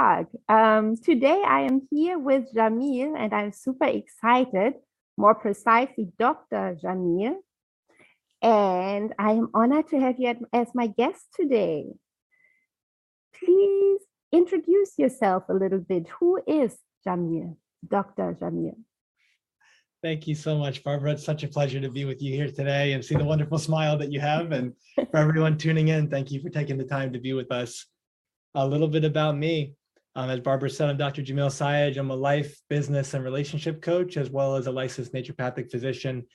Tag. Um, today I am here with Jamil and I'm super excited, more precisely Dr. Jamil. And I am honored to have you as my guest today. Please introduce yourself a little bit. Who is Jamil, Dr. Jamil? Thank you so much, Barbara. It's such a pleasure to be with you here today and see the wonderful smile that you have. And for everyone tuning in, thank you for taking the time to be with us. A little bit about me. Um, as Barbara said, I'm Dr. Jamil Sayegh. I'm a life, business, and relationship coach, as well as a licensed naturopathic physician.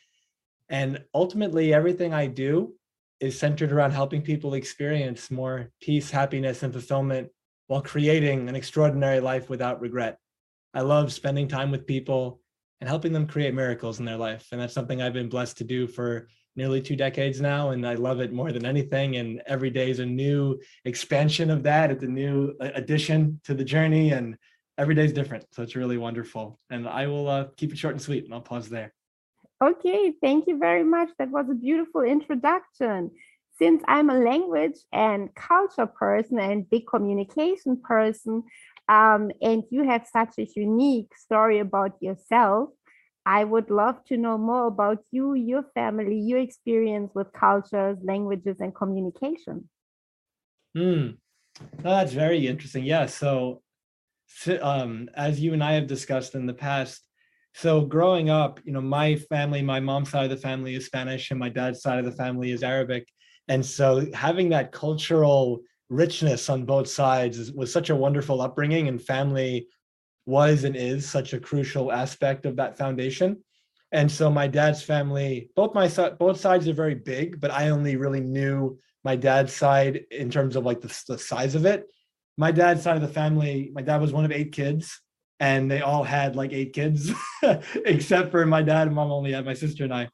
And ultimately, everything I do is centered around helping people experience more peace, happiness, and fulfillment while creating an extraordinary life without regret. I love spending time with people and helping them create miracles in their life. And that's something I've been blessed to do for nearly two decades now. And I love it more than anything. And every day is a new expansion of that. It's a new addition to the journey. And every day is different. So it's really wonderful. And I will uh, keep it short and sweet and I'll pause there. Okay, thank you very much. That was a beautiful introduction. Since I'm a language and culture person and big communication person, um, and you have such a unique story about yourself, I would love to know more about you, your family, your experience with cultures, languages, and communication. Hmm. No, that's very interesting. Yeah. So, um, as you and I have discussed in the past, so growing up, you know, my family, my mom's side of the family is Spanish, and my dad's side of the family is Arabic, and so having that cultural richness on both sides was such a wonderful upbringing and family was and is such a crucial aspect of that foundation. And so my dad's family both my both sides are very big but i only really knew my dad's side in terms of like the, the size of it. My dad's side of the family my dad was one of eight kids and they all had like eight kids except for my dad and mom only had my sister and i.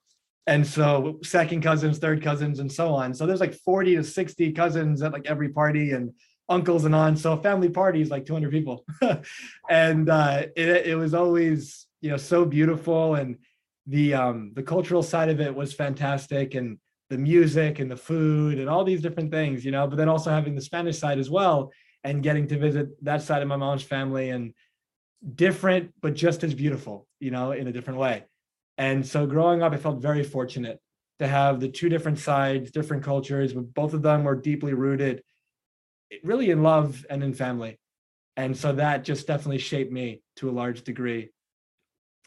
And so second cousins third cousins and so on. So there's like 40 to 60 cousins at like every party and uncles and aunts so family parties like 200 people. And uh it, it was always you know so beautiful and the um the cultural side of it was fantastic and the music and the food and all these different things you know but then also having the spanish side as well and getting to visit that side of my mom's family and different but just as beautiful you know in a different way. And so growing up, I felt very fortunate to have the two different sides, different cultures, but both of them were deeply rooted really in love and in family. And so that just definitely shaped me to a large degree.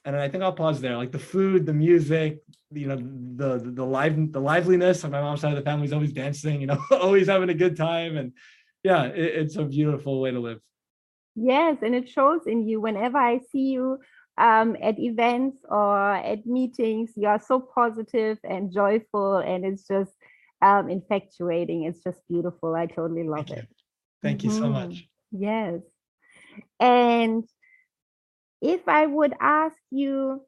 And I think I'll pause there. Like the food, the music, you know, the the, live the liveliness of my mom's side of the family is always dancing, you know, always having a good time. And yeah, it, it's a beautiful way to live. Yes, and it shows in you whenever I see you um, at events or at meetings. You are so positive and joyful, and it's just um, infatuating. It's just beautiful. I totally love Thank it. You. Thank you so much. Mm-hmm. Yes. And if I would ask you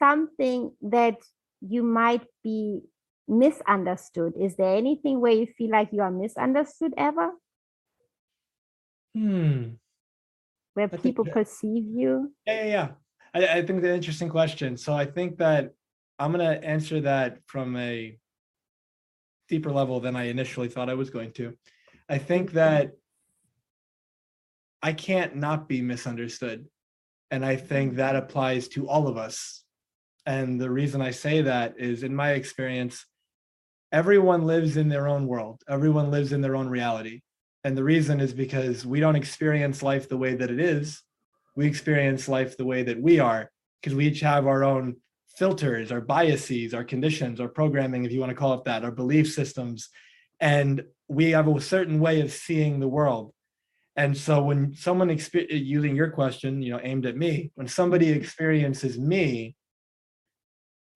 something that you might be misunderstood, is there anything where you feel like you are misunderstood ever? Hmm. Where people perceive you? Yeah, yeah, yeah. I, I think the interesting question. So I think that I'm going to answer that from a deeper level than I initially thought I was going to. I think that I can't not be misunderstood. And I think that applies to all of us. And the reason I say that is in my experience, everyone lives in their own world, everyone lives in their own reality. And the reason is because we don't experience life the way that it is we experience life the way that we are because we each have our own filters, our biases, our conditions, our programming, if you want to call it that, our belief systems. And we have a certain way of seeing the world. And so when someone exper- using your question, you know, aimed at me, when somebody mm-hmm. experiences me,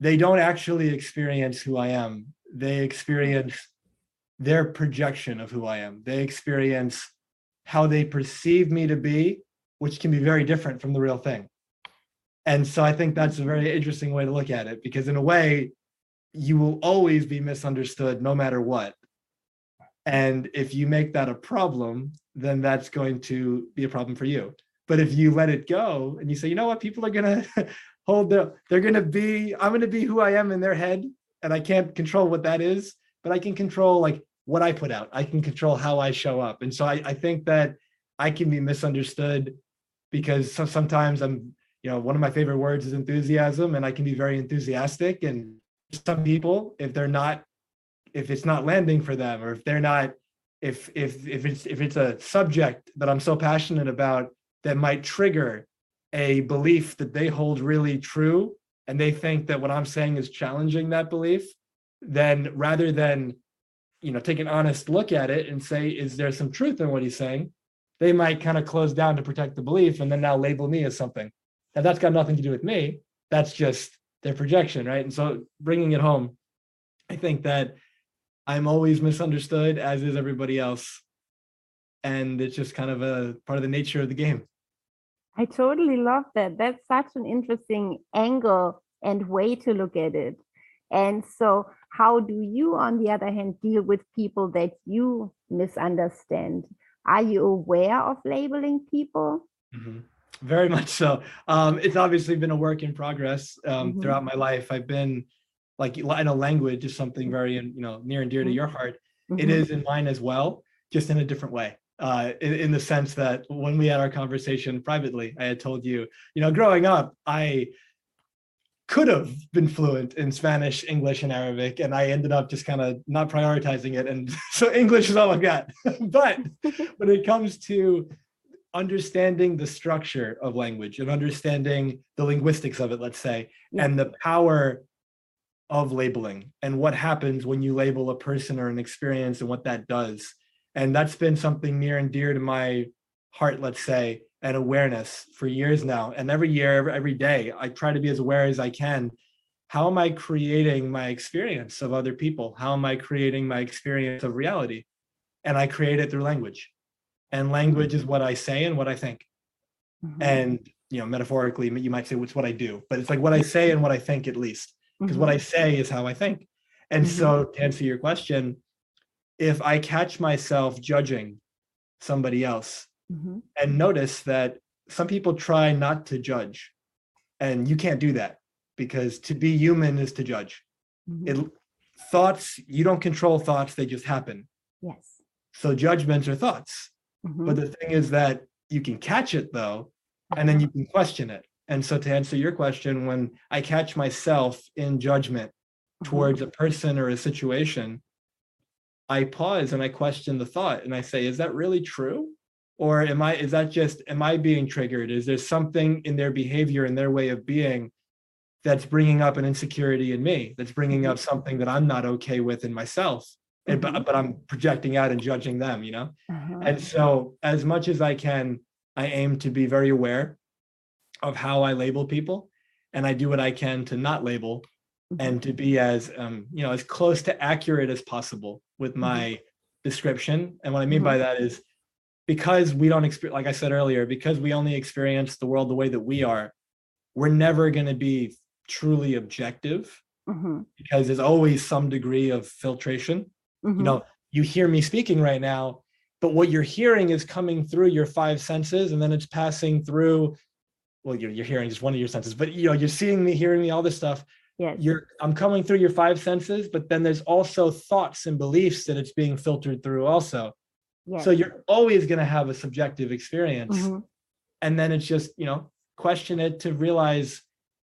they don't actually experience who I am. They experience their projection of who I am. They experience how they perceive me to be which can be very different from the real thing. And so I think that's a very interesting way to look at it because, in a way, you will always be misunderstood no matter what. And if you make that a problem, then that's going to be a problem for you. But if you let it go and you say, you know what, people are going to hold the, they're going to be, I'm going to be who I am in their head. And I can't control what that is, but I can control like what I put out. I can control how I show up. And so I, I think that I can be misunderstood because so, sometimes I'm, you know, one of my favorite words is enthusiasm, and I can be very enthusiastic. And some people, if they're not, if it's not landing for them, or if they're not, if if if it's if it's a subject that I'm so passionate about that might trigger a belief that they hold really true, and they think that what I'm saying is challenging that belief, then rather than you know take an honest look at it and say, is there some truth in what he's saying? they might kind of close down to protect the belief and then now label me as something. And that's got nothing to do with me. That's just their projection, right? And so bringing it home, I think that I'm always misunderstood, as is everybody else. And it's just kind of a part of the nature of the game. I totally love that. That's such an interesting angle and way to look at it. And so, how do you, on the other hand, deal with people that you misunderstand? Are you aware of labeling people? Mm-hmm. Very much so. Um, it's obviously been a work in progress um, mm-hmm. throughout my life. I've been like I know language is something very you know near and dear to mm-hmm. your heart. It mm-hmm. is in mine as well, just in a different way. Uh, in, in, the sense that when we had our conversation privately, I had told you, you know, growing up, I could have been fluent in Spanish, English, and Arabic, and I ended up just kind of not prioritizing it. And so English is all I've got. but when it comes to understanding the structure of language and understanding the linguistics of it, let's say, yeah. and the power of labeling and what happens when you label a person or an experience and what that does. And that's been something near and dear to my heart, let's say, and awareness for years now. And every year, every, every day, I try to be as aware as I can. How am I creating my experience of other people? How am I creating my experience of reality? And I create it through language. And language is what I say and what I think. Mm-hmm. And you know, metaphorically, you might say it's what I do, but it's like what I say and what I think at least. Because mm-hmm. what I say is how I think. And mm-hmm. so to answer your question, if I catch myself judging somebody else mm-hmm. and notice that some people try not to judge and you can't do that because to be human is to judge mm-hmm. it thoughts you don't control thoughts they just happen yes so judgments are thoughts mm-hmm. but the thing is that you can catch it though and then uh-huh. you can question it and so to answer your question when i catch myself in judgment mm-hmm. towards a person or a situation i pause and i question the thought and i say is that really true or am i is that just am i being triggered is there something in their behavior and their way of being that's bringing up an insecurity in me that's bringing up something that i'm not okay with in myself and but, mm-hmm. but i'm projecting out and judging them you know uh-huh. and so as much as i can i aim to be very aware of how i label people and i do what i can to not label mm-hmm. and to be as um, you know as close to accurate as possible with mm-hmm. my mm-hmm. description and what i mean by that is because we don't experience, like I said earlier, because we only experience the world the way that we are, we're never going to be truly objective mm-hmm. because there's always some degree of filtration. Mm-hmm. You know, you hear me speaking right now, but what you're hearing is coming through your five senses and then it's passing through. Well, you're, you're hearing just one of your senses, but you know, you're seeing me, hearing me, all this stuff. Yes. You're I'm coming through your five senses, but then there's also thoughts and beliefs that it's being filtered through also. So you're always going to have a subjective experience. Mm-hmm. And then it's just, you know, question it to realize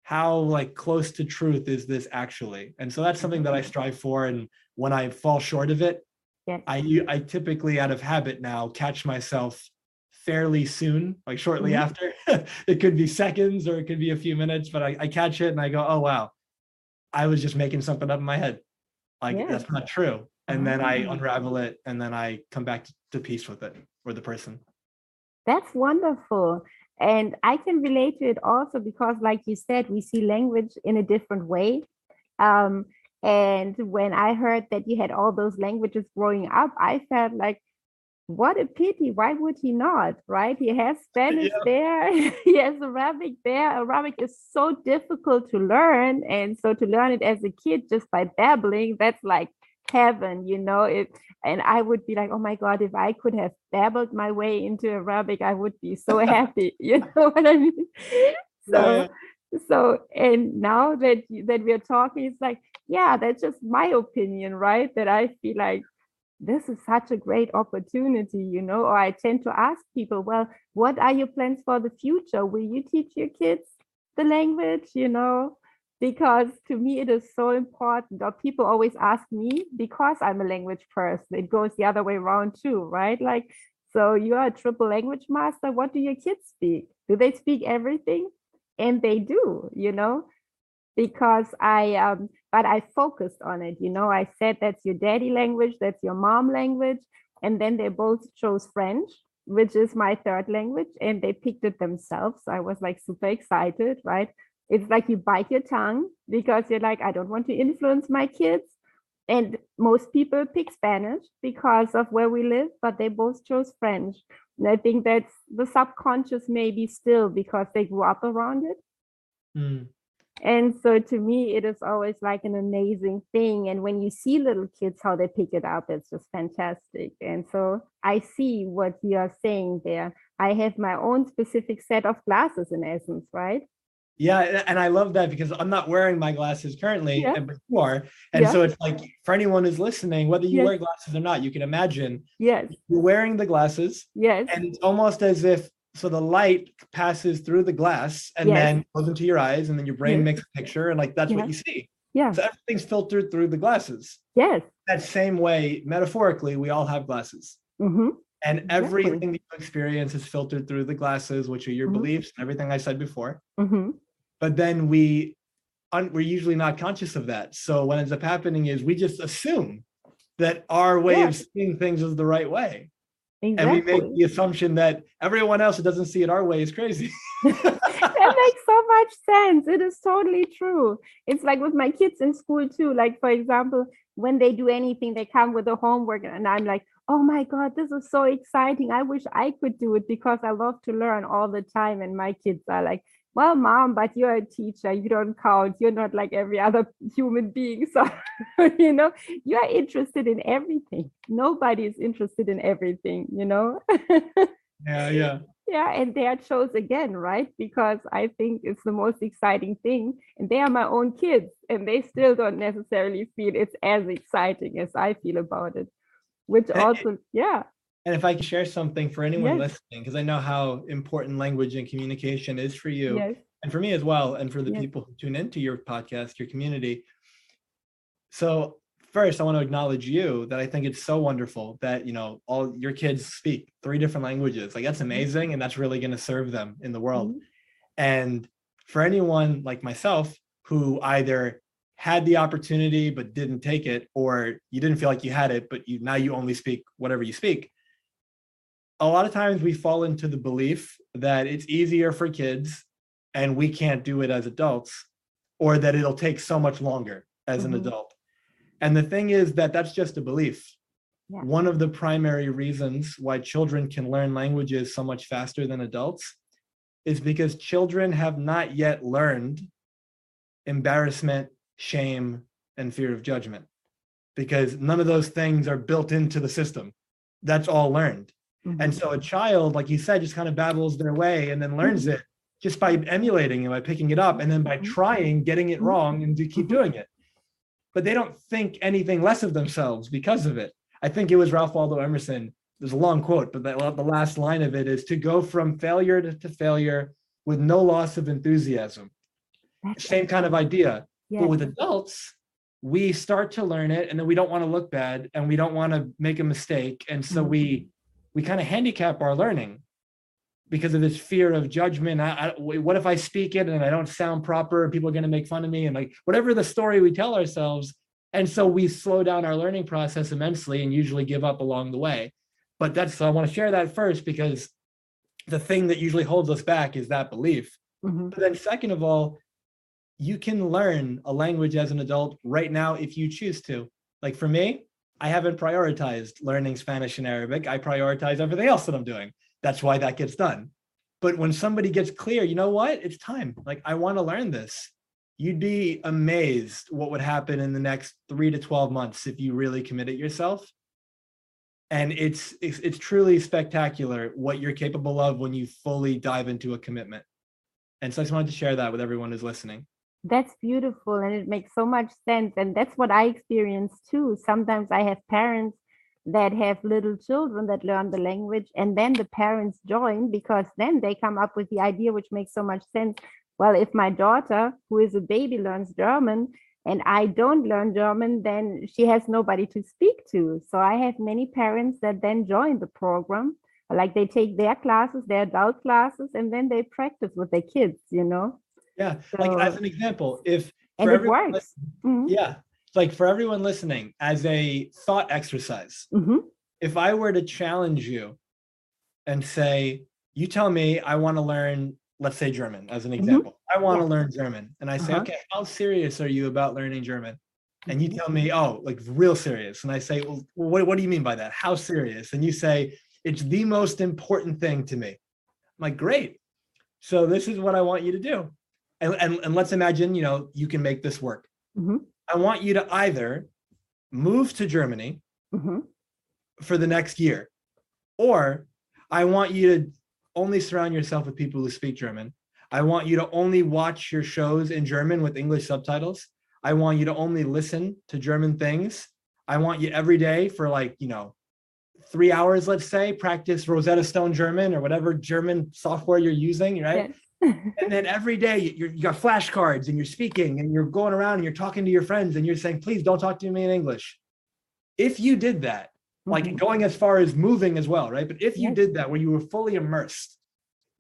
how like close to truth is this actually. And so that's something that I mm-hmm. strive for. And when I fall short of it, yes. I I typically out of habit now catch myself fairly soon, like shortly mm-hmm. after. it could be seconds or it could be a few minutes, but I, I catch it and I go, oh wow, I was just making something up in my head. Like yeah. that's not true and then I mm. unravel it and then I come back to peace with it or the person. That's wonderful. And I can relate to it also because, like you said, we see language in a different way. Um, and when I heard that you had all those languages growing up, I felt like, what a pity. Why would he not? Right? He has Spanish yeah. there, he has Arabic there. Arabic is so difficult to learn. And so to learn it as a kid just by babbling, that's like heaven, you know it. And I would be like, oh my God, if I could have babbled my way into Arabic, I would be so happy. You know what I mean? So, yeah. So, and now that that we're talking, it's like, yeah, that's just my opinion, right? That I feel like this is such a great opportunity, you know, or I tend to ask people, well, what are your plans for the future? Will you teach your kids the language, you know? Because to me, it is so important. Or people always ask me because I'm a language person. It goes the other way around too, right? Like, so you are a triple language master. What do your kids speak? Do they speak everything? And they do, you know, because I um, but I focused on it. You know, I said that's your daddy language, that's your mom language. And then they both chose French, which is my third language, and they picked it themselves. I was like super excited, right? It's like you bite your tongue because you're like, I don't want to influence my kids. And most people pick Spanish because of where we live, but they both chose French. And I think that's the subconscious, maybe still because they grew up around it. Mm. And so to me it is always like an amazing thing. And when you see little kids how they pick it up it's just fantastic. And so i see what you are saying there. I have my own specific set of glasses in essence right yeah and i love that because i'm not wearing my glasses currently yeah. but you are and yeah. so it's like for anyone who's listening whether you yes. wear glasses or not you can imagine yes you're wearing the glasses yes and it's almost as if so the light passes through the glass and yes. then goes into your eyes and then your brain yes. makes a picture and like that's what you see yeah so everything's filtered through the glasses yes that same way metaphorically we all have glasses mm-hmm. And exactly. everything that you experience is filtered through the glasses which are your mm-hmm. beliefs and everything i said before mm-hmm. but then we un- we're usually not conscious of that so what ends up happening is we just assume that our way of seeing things is the right way Exactly. And we make the assumption that everyone else who doesn't see it our way is crazy. that makes so much sense. It is totally true. It's like with my kids in school too. Like, for example, when they do anything, they come with the homework, and I'm like, oh my God, this is so exciting. I wish I could do it because I love to learn all the time. And my kids are like, well, mom, but you're a teacher. You don't count. You're not like every other human being. So, you know, you're interested in everything. Nobody is interested in everything, you know? yeah, yeah. Yeah, and they are chose again, right? Because I think it's the most exciting thing. And they are my own kids, and they still don't necessarily feel it's as exciting as I feel about it. Which also, yeah. And if I can share something for anyone yes. listening, because I know how important language and communication is for you yes. and for me as well, and for the yes. people who tune into your podcast, your community. So first I want to acknowledge you that I think it's so wonderful that you know all your kids speak three different languages. Like that's mm-hmm. amazing and that's really going to serve them in the world. Mm-hmm. And for anyone like myself who either had the opportunity but didn't take it or you didn't feel like you had it but you now you only speak whatever you speak a lot of times we fall into the belief that it's easier for kids and we can't do it as adults or that it'll take so much longer as mm-hmm. an adult and the thing is that that's just a belief yeah. one of the primary reasons why children can learn languages so much faster than adults is because children have not yet learned embarrassment shame and fear of judgment because none of those things are built into the system that's all learned Mm-hmm. And so a child, like you said, just kind of babbles their way and then learns it just by emulating and by picking it up and then by mm-hmm. trying, getting it mm-hmm. wrong and to keep mm-hmm. doing it. But they don't think anything less of themselves because of it. I think it was Ralph Waldo Emerson. There's a long quote, but the, the last line of it is to go from failure to, to failure with no loss of enthusiasm. That's Same kind of idea. But with adults, we start to learn it and then we don't want to look bad and we don't want to make a mistake. And so we we kind of handicap our learning because of this fear of judgment. I, I, what if I speak it and I don't sound proper people are going to make fun of me and like whatever the story we tell ourselves. And so we slow down our learning process immensely and usually give up along the way. But that's so I want to share that first because the thing that usually holds us back is that belief. Mm-hmm. But then second of all, you can learn a language as an adult right now if you choose to. Like for me, I haven't prioritized learning Spanish and Arabic. I prioritize everything else that I'm doing. That's why that gets done. But when somebody gets clear, you know what? It's time. Like, I want to learn this. You'd be amazed what would happen in the next three to 12 months if you really committed yourself. And it's, it's, it's truly spectacular what you're capable of when you fully dive into a commitment. And so I just wanted to share that with everyone who's listening that's beautiful and it makes so much sense and that's what i experience too. Sometimes i have parents that have little children that learn the language and then the parents join because then they come up with the idea which makes so much sense. Well if my daughter who is a baby learns german and i don't learn german then she has nobody to speak to. So i have many parents that then join the program. Like they take their classes their adult classes and then they practice with their kids you know yeah like as an example if and it everyone works Mhm, yeah like for everyone listening as a thought exercise mhm, if I were to challenge you and say, you tell me I want to learn, let's say German as an example. I want to Mm-hmm. Yeah. learn German. And I say, Uh-huh. okay, how serious are you about learning German? And you tell me, oh, like real serious. And I say, well, what, what do you mean by that? How serious? And you say, it's the most important thing to me. I'm like, great. So this is what I want you to do. And, and, and let's imagine, you know, you can make this work. Mhm. I want you to either move to Germany mhm. for the next year. Or I want you to only surround yourself with people who speak German. I want you to only watch your shows in German with English subtitles. I want you to only listen to German things. I want you every day for like, you know, three hours, let's say, practice Rosetta Stone German or whatever German software you're using, right? Yes. And then every day you- got flashcards and you're speaking and you're going around and you're talking to your friends and you're saying, please don't talk to me in English. If you did that, like Mhm, going as far as moving as well, right? But if you Yes. did that where you were fully immersed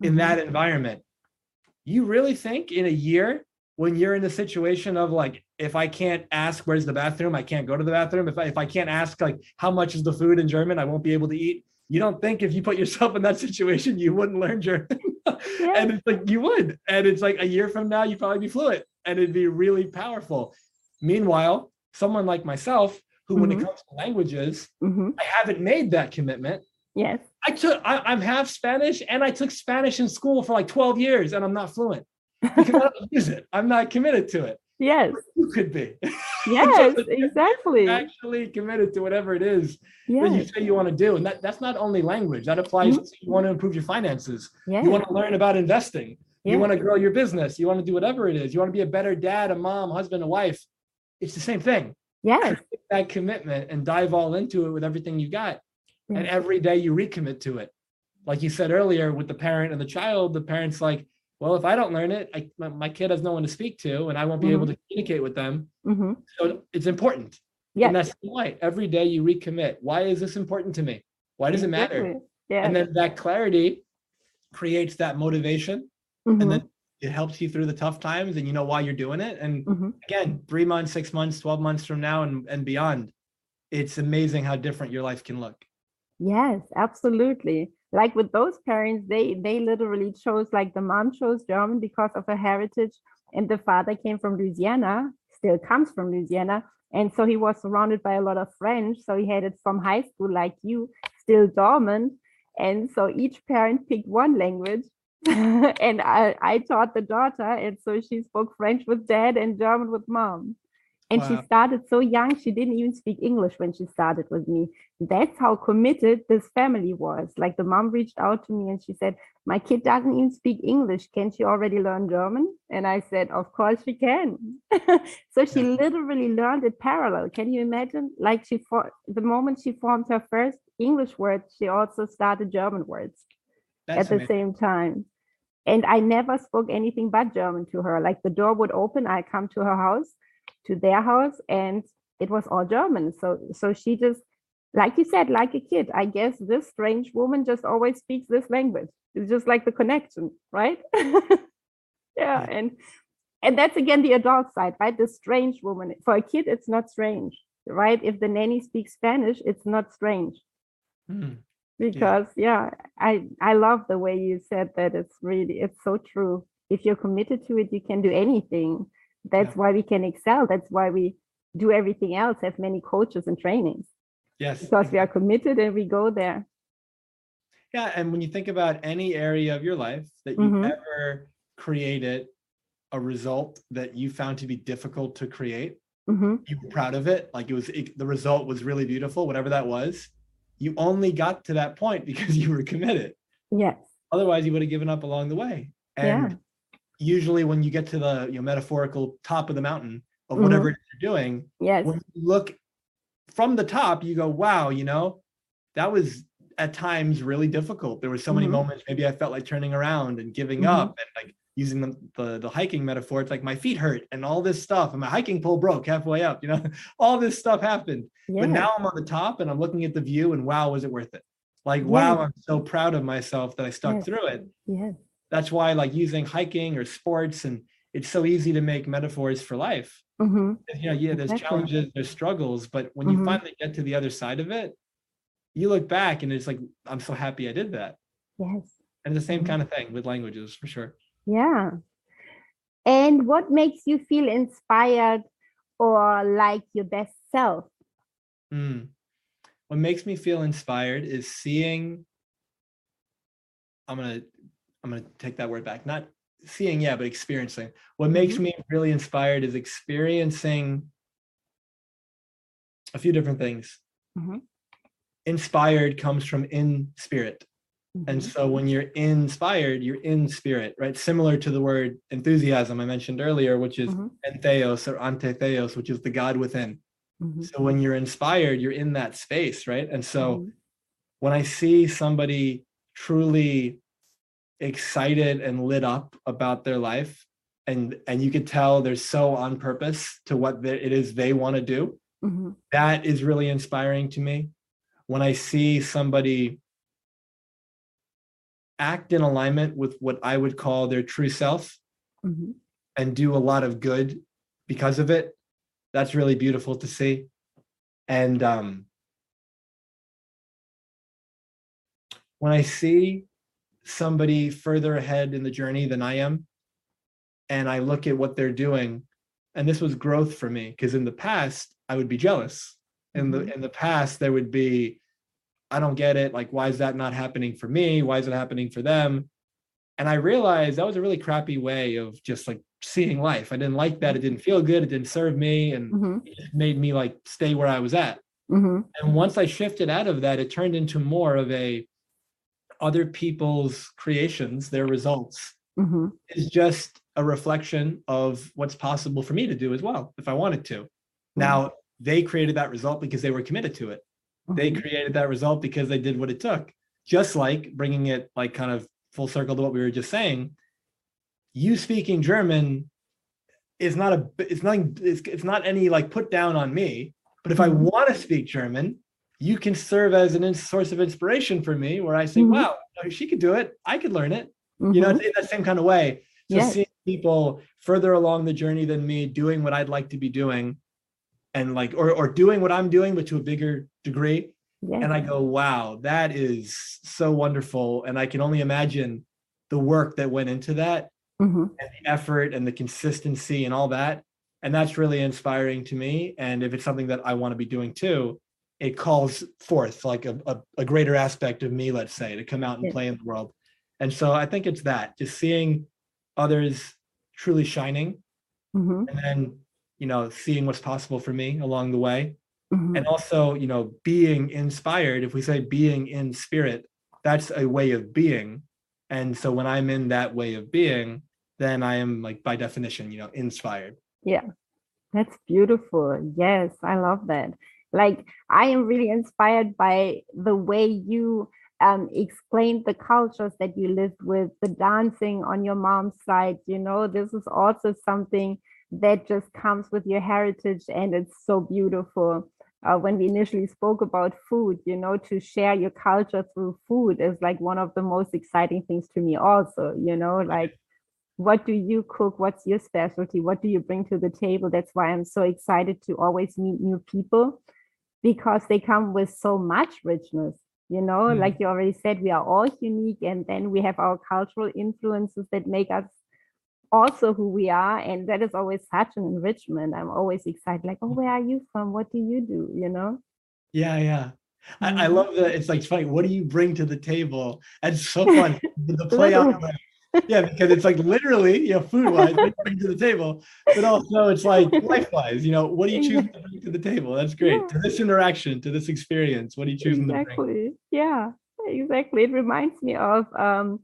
in mhm. that environment, you really think in a year when you're in the situation of like, if I can't ask where's the bathroom, I can't go to the bathroom. If I, if I can't ask like how much is the food in German, I won't be able to eat. You don't think if you put yourself in that situation, you wouldn't learn German. Yes. and it's like you would. And it's like a year from now, you'd probably be fluent and it'd be really powerful. Meanwhile, someone like myself, who when it Mhm. comes to languages, Mhm. I haven't made that commitment. Yes. I took I, I'm half Spanish and I took Spanish in school for like 12 years and I'm not fluent because I don't use it. I'm not committed to it. Yes. You could be Yes. Exactly. actually committed to whatever it is that you say you want to do. And that, that's not only language, that applies mm-hmm. to you want to improve your finances. Yes. You want to learn about investing. You want to grow your business. You want to do whatever it is. You want to be a better dad, a mom, husband, a wife. It's the same thing. Yes. That commitment and dive all into it with everything you got. And mm. every day you recommit to it. Like you said earlier with the parent and the child, the parent's like, well, if I don't learn it, I, my, my kid has no one to speak to and I won't be able to communicate with them. Mhm. So it's important. Yes. And that's why every day you recommit. Why is this important to me? Why does it matter? Yes. And then that clarity creates that motivation Mhm. and then it helps you through the tough times and you know why you're doing it and Mhm. again three months six months 12 months from now and, and beyond it's amazing how different your life can look Yes, absolutely. Like with those parents, they they literally chose like the mom chose German because of her heritage, and the father came from Louisiana, still comes from Louisiana, and so he was surrounded by a lot of French. So he had it from high school, like you, still dormant, and so each parent picked one language. and I, I taught the daughter, and so she spoke French with dad and German with mom. And she started so young, she didn't even speak English when she started with me that's how committed this family was. Like the mom reached out to me and she said, My kid doesn't even speak English. Can she already learn German? And I said, Of course she can. so she Yeah. literally learned it parallel. Can you imagine? Like she for the moment she formed her first English words, she also started German words That's at the amazing. same time. And I never spoke anything but German to her. Like the door would open, I come to her house, to their house, and it was all German. So so she just, like you said, like a kid. I guess this strange woman just always speaks this language. It's just like the connection, right? yeah, and and that's again the adult side, right? The strange woman. For a kid, it's not strange, right? If the nanny speaks Spanish, it's not strange Hmm. because yeah i i love the way you said that it's really it's so true if you're committed to it you can do anything that's Yeah. why we can excel. That's why we do everything else have many coaches and trainings. Yes. Because we are committed and we go there. Yeah and when you think about any area of your life that you Mhm. ever created a result that you found to be difficult to create hmm you were proud of it. Like it was it, the result was really beautiful whatever that was. You only got to that point because you were committed. Yes. Otherwise you would have given up along the way. And Yeah. Usually when you get to the you know metaphorical top of the mountain of Mhm. whatever you're doing yes when you look from the top, you go, wow, you know, that was at times really difficult. There were so many Mhm. moments maybe I felt like turning around and giving Mhm. up and like using the, the the hiking metaphor, it's like my feet hurt and all this stuff, and my hiking pole broke halfway up, you know, all this stuff happened. Yeah. But now I'm on the top and I'm looking at the view and wow, was it worth it? Like, wow, I'm so proud of myself that I stuck Yes. through it. yes. That's why like using hiking or sports and it's so easy to make metaphors for life. hmm You know, yeah, there's challenges, there's struggles, but when you Mhm. finally get to the other side of it, you look back and it's like, I'm so happy I did that. Yes. And the same Mhm. kind of thing with languages for sure. Yeah. And what makes you feel inspired or like your best self? Mm. What makes me feel inspired is seeing. I'm gonna, I'm gonna take that word back. Not seeing, yeah, but experiencing. What makes me really inspired is experiencing a few different things. Mhm. Inspired comes from in spirit. And Mhm. so when you're inspired, you're in spirit, right? Similar to the word enthusiasm I mentioned earlier, which is Mhm. entheos or antetheos, which is the God within. Mhm. So when you're inspired, you're in that space, right? And so Mhm. when I see somebody truly excited and lit up about their life, and and you could tell they're so on purpose to what it is they want to do, Mhm. that is really inspiring to me. When I see somebody act in alignment with what I would call their true self Mhm. and do a lot of good because of it, that's really beautiful to see. And um, when I see somebody further ahead in the journey than I am, and I look at what they're doing, and this was growth for me because in the past I would be jealous. In the Mhm. in the past there would be, I don't get it. Like, why is that not happening for me? Why is it happening for them? And I realized that was a really crappy way of just like seeing life. I didn't like that. It didn't feel good. It didn't serve me, and Mhm. it made me like stay where I was at. Mhm. And once I shifted out of that, it turned into more of a other people's creations, their results Mhm. is just a reflection of what's possible for me to do as well if I wanted to. Now, they created that result because they were committed to it. They Mhm. created that result because they did what it took. Just like bringing it like kind of full circle to what we were just saying, you speaking German is not a it's nothing it's, it's not any like put down on me, but if I Mhm. want to speak German, you can serve as an in- source of inspiration for me where I say, Mhm. wow, she could do it. I could learn it you know Mhm. in that same kind of way so Yes. seeing people further along the journey than me doing what i'd like to be doing and like or, or doing what i'm doing but to a bigger degree Yes. and i go wow that is so wonderful and i can only imagine the work that went into that Mhm. and the effort and the consistency and all that and that's really inspiring to me and if it's something that i want to be doing too it calls forth like a, a, a greater aspect of me let's say to come out and Yeah. play in the world and so i think it's that just seeing others truly shining Mhm. and then you know seeing what's possible for me along the way Mhm. and also you know being inspired if we say being in spirit that's a way of being and so when i'm in that way of being then i am like by definition you know inspired Yeah. That's beautiful. Yes, I love that. Like, I am really inspired by the way you um, explained the cultures that you lived with, the dancing on your mom's side. You know, this is also something that just comes with your heritage, and it's so beautiful. Uh, when we initially spoke about food, you know, to share your culture through food is like one of the most exciting things to me, also, you know, like what do you cook? What's your specialty? What do you bring to the table? That's why i'm so excited to always meet new people because they come with so much richness you know Mhm. like you already said we are all unique and then we have our cultural influences that make us also who we are and that is always such an enrichment. I'm always excited like oh where are you from? What do you do? You know? Yeah yeah. I, I Mhm. love that it's like it's funny what do you bring to the table? It's so fun the play on. Yeah because it's like literally you know food wise bring to the table but also it's like life wise you know what do you choose to bring to the table that's great Yeah. to this interaction to this experience what do you choosing to bring exactly yeah exactly it reminds me of um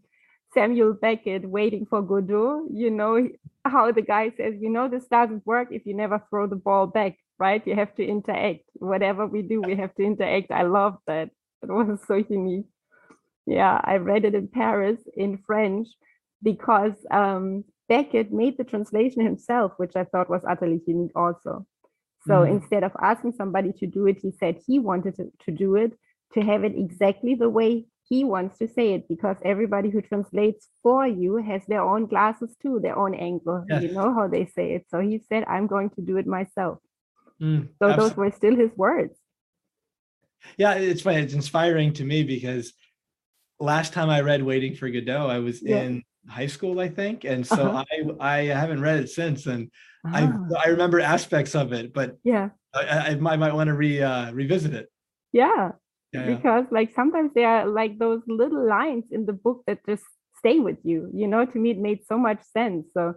samuel beckett waiting for godot you know how the guy says you know this doesn't work if you never throw the ball back right? You have to interact. Whatever we do, we have to interact. I love that. It was so unique. Yeah, I read it in Paris in French because um, Beckett made the translation himself, which I thought was utterly unique also. So Mhm. instead of asking somebody to do it, he said he wanted to, to do it, to have it exactly the way he wants to say it, because everybody who translates for you has their own glasses too, their own angle. You know how they say it. So he said, I'm going to do it myself. Mm, So abso- those were still his words. Yeah, it's funny. It's inspiring to me because last time I read Waiting for Godot, I was Yeah. in high school, I think, and so Uh-huh. I I haven't read it since, and I Ah, I remember aspects of it, but yeah, I, I, might might want to re uh, revisit it. yeah. Yeah, yeah. because like sometimes there are like those little lines in the book that just stay with you you know to me it made so much sense so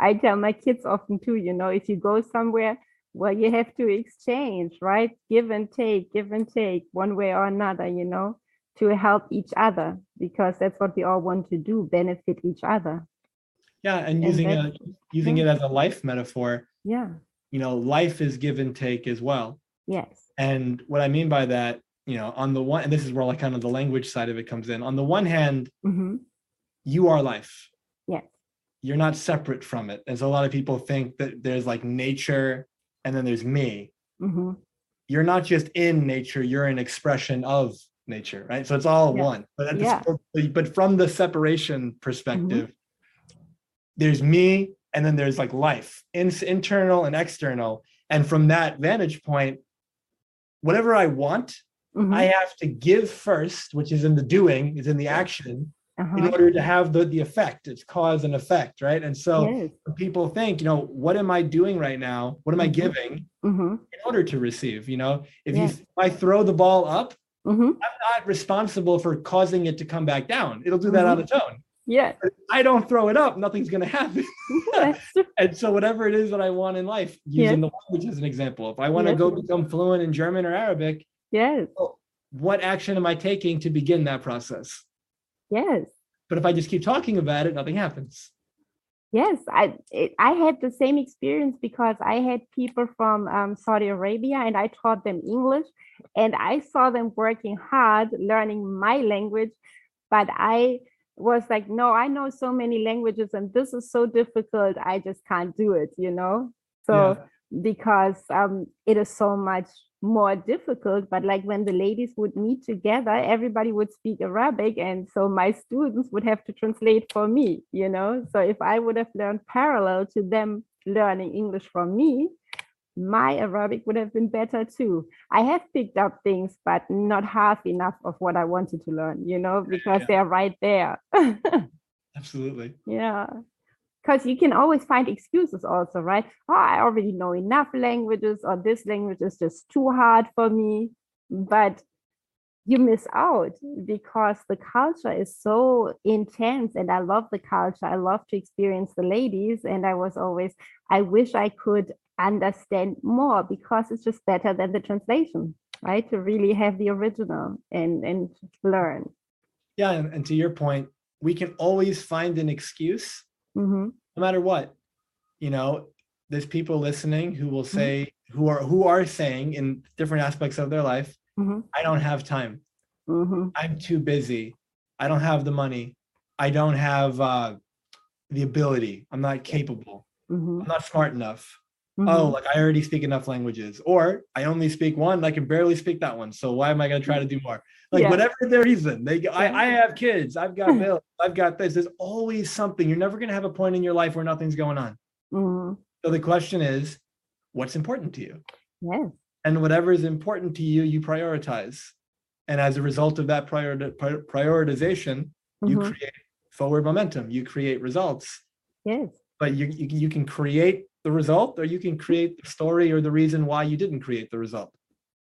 i tell my kids often too you know if you go somewhere well you have to exchange right give and take give and take one way or another you know to help each other because that's what we all want to do benefit each other yeah, and And using it using it as a life metaphor, yeah you know, life is give and take as well. yes And what I mean by that, you know, on the one, and this is where like kind of the language side of it comes in. On the one hand, hmm you are life. yes You're not separate from it. And so a lot of people think that there's like nature and then there's me. mm-hmm. You're not just in nature, you're an expression of nature, right? So it's all Yeah. one. But at the, Yeah. Mm-hmm. but from the separation perspective, there's me and then there's like life, in, internal and external. And from that vantage point, whatever I want, Mhm. I have to give first, which is in the doing, is in the action, in Uh-huh. order to have the the effect. It's cause and effect, right? And so yes people think, you know, what am I doing right now? What am I Mhm. giving hmm in order to receive? You know, if Yeah. you if I throw the ball up, hmm I'm not responsible for causing it to come back down. It'll do that on Mhm. its own. yeah if I don't throw it up, nothing's going to happen. And so whatever it is that I want in life, using the language as an example, if I want to go become fluent in German or Arabic, yes what action am I taking to begin that process? yes But if I just keep talking about it, nothing happens. Yes, I it, I had the same experience because I had people from um, Saudi Arabia and I taught them English, and I saw them working hard learning my language, but I was like, no, I know so many languages and this is so difficult, I just can't do it, you know. So Yeah. because um, it is so much more difficult. But like when the ladies would meet together, everybody would speak Arabic. And so my students would have to translate for me, you know. So if I would have learned parallel to them learning English from me, my Arabic would have been better too. I have picked up things, but not half enough of what I wanted to learn, you know, because yeah. they're right there. Absolutely. Yeah. Because you can always find excuses also, right? Oh, I already know enough languages, or this language is just too hard for me. But you miss out because the culture is so intense. And I love the culture. I love to experience the ladies. And I was always, I wish I could understand more because it's just better than the translation, right? To really have the original and, and learn. Yeah. And, and to your point, we can always find an excuse hmm no matter what. You know, there's people listening who will Mm-hmm. say, who are who are saying in different aspects of their life, hmm I don't have time. hmm I'm too busy. I don't have the money. I don't have uh, the ability. I'm not capable. hmm I'm not smart enough. Mm-hmm. Oh, like I already speak enough languages, or I only speak one. I can barely speak that one. So why am I going to try to do more? Like Yeah. whatever their reason, they. I, I have kids. I've got bills. I've got this. There's always something. You're never going to have a point in your life where nothing's going on. hmm So the question is, what's important to you? Yes. and whatever is important to you you prioritize and as a result of that prior, prior- prioritization you Mhm. create forward momentum you create results Yes. but you, you you can create the result or you can create the story or the reason why you didn't create the result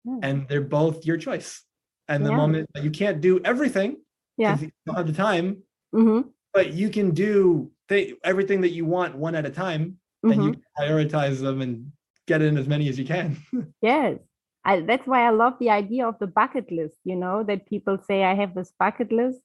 Yeah. and they're both your choice and the Yeah. moment you can't do everything Yeah. you don't have the time hmm but you can do th- everything that you want one at a time and you hmm can prioritize them and get in as many as you can Yes. I, that's why I love the idea of the bucket list, you know, that people say, I have this bucket list.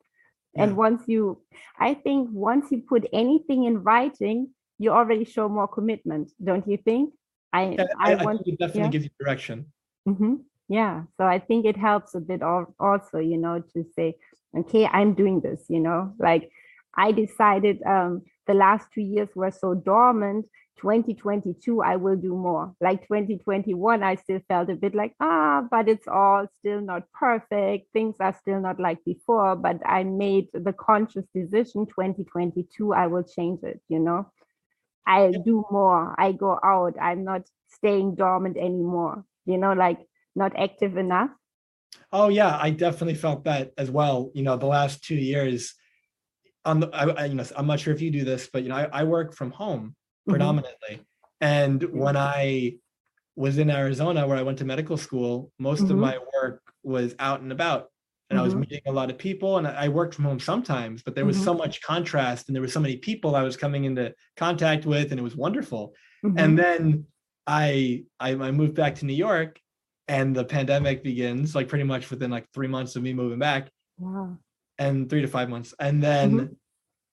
And Yeah. once you, I think once you put anything in writing, you already show more commitment, don't you think? I Yeah, I, I, want to it definitely yeah. gives you direction. hmm Yeah, so I think it helps a bit also, you know, to say, okay, I'm doing this, you know, like I decided um, the last two years were so dormant. 2022, I will do more. Like 2021, I still felt a bit like, ah, but it's all still not perfect. Things are still not like before, but I made the conscious decision 2022, I will change it, you know. I do more. I go out. I'm not staying dormant anymore. You know, like not active enough. Oh yeah, I definitely felt that as well. You know, the last two years, on the, I, I, you know, I'm not sure if you do this, but you know, I, I work from home Mhm, predominantly, and when I was in Arizona where I went to medical school, most of Mhm. my work was out and about, and I was Mhm. meeting a lot of people, and I worked from home sometimes, but there was Mhm. so much contrast, and there were so many people I was coming into contact with, and it was wonderful. mhm, and then I, I I moved back to New York and the pandemic begins like pretty much within like three months of me moving back yeah. and three to five months and then Mhm.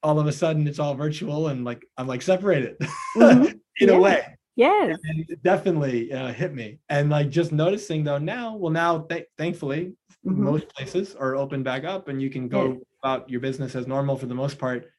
all of a sudden it's all virtual and like I'm like separated Mhm, in Yeah. a way Yes. and it definitely uh, hit me and like just noticing though now well now th- thankfully Mhm, most places are open back up and you can go Yes. about your business as normal for the most part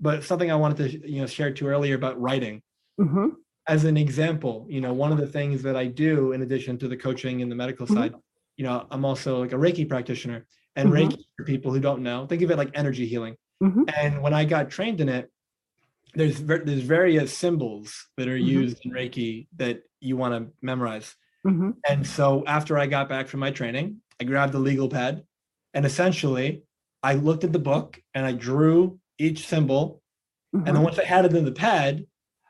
but something I wanted to you know share too earlier about writing mhm, as an example, you know, one of the things that I do in addition to the coaching and the medical Mhm. side, you know, I'm also like a Reiki practitioner. And Mhm. Reiki, for people who don't know, think of it like energy healing. mhm, And when I got trained in it, there's there's various symbols that are Mhm. used in Reiki that you want to memorize. mhm, And so after I got back from my training, I grabbed the legal pad and essentially I looked at the book and I drew each symbol. And then mhm, once I had it in the pad,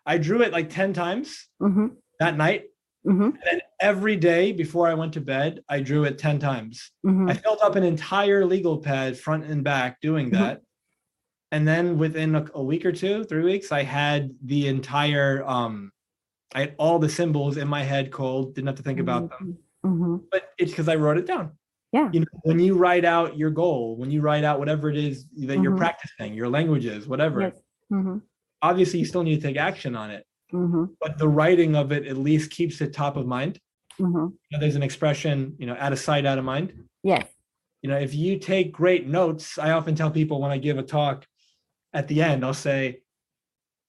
I drew it like 10 times mhm, that night mhm, and then every day before I went to bed, I drew it 10 times. I mhm, filled up an entire legal pad front and back doing Mhm. that. And then within a, a week or two, three weeks, I had the entire um I had all the symbols in my head cold, didn't have to think about them. But it's because I wrote it down. Yeah. You know, when you write out your goal, when you write out whatever it is that you're Mhm. practicing, your languages, whatever, Yes. mhm, obviously you still need to take action on it. mhm, But the writing of it at least keeps it top of mind. mhm, You know, there's an expression, you know, out of sight, out of mind. Yes. You know, if you take great notes, I often tell people when I give a talk at the end, I'll say,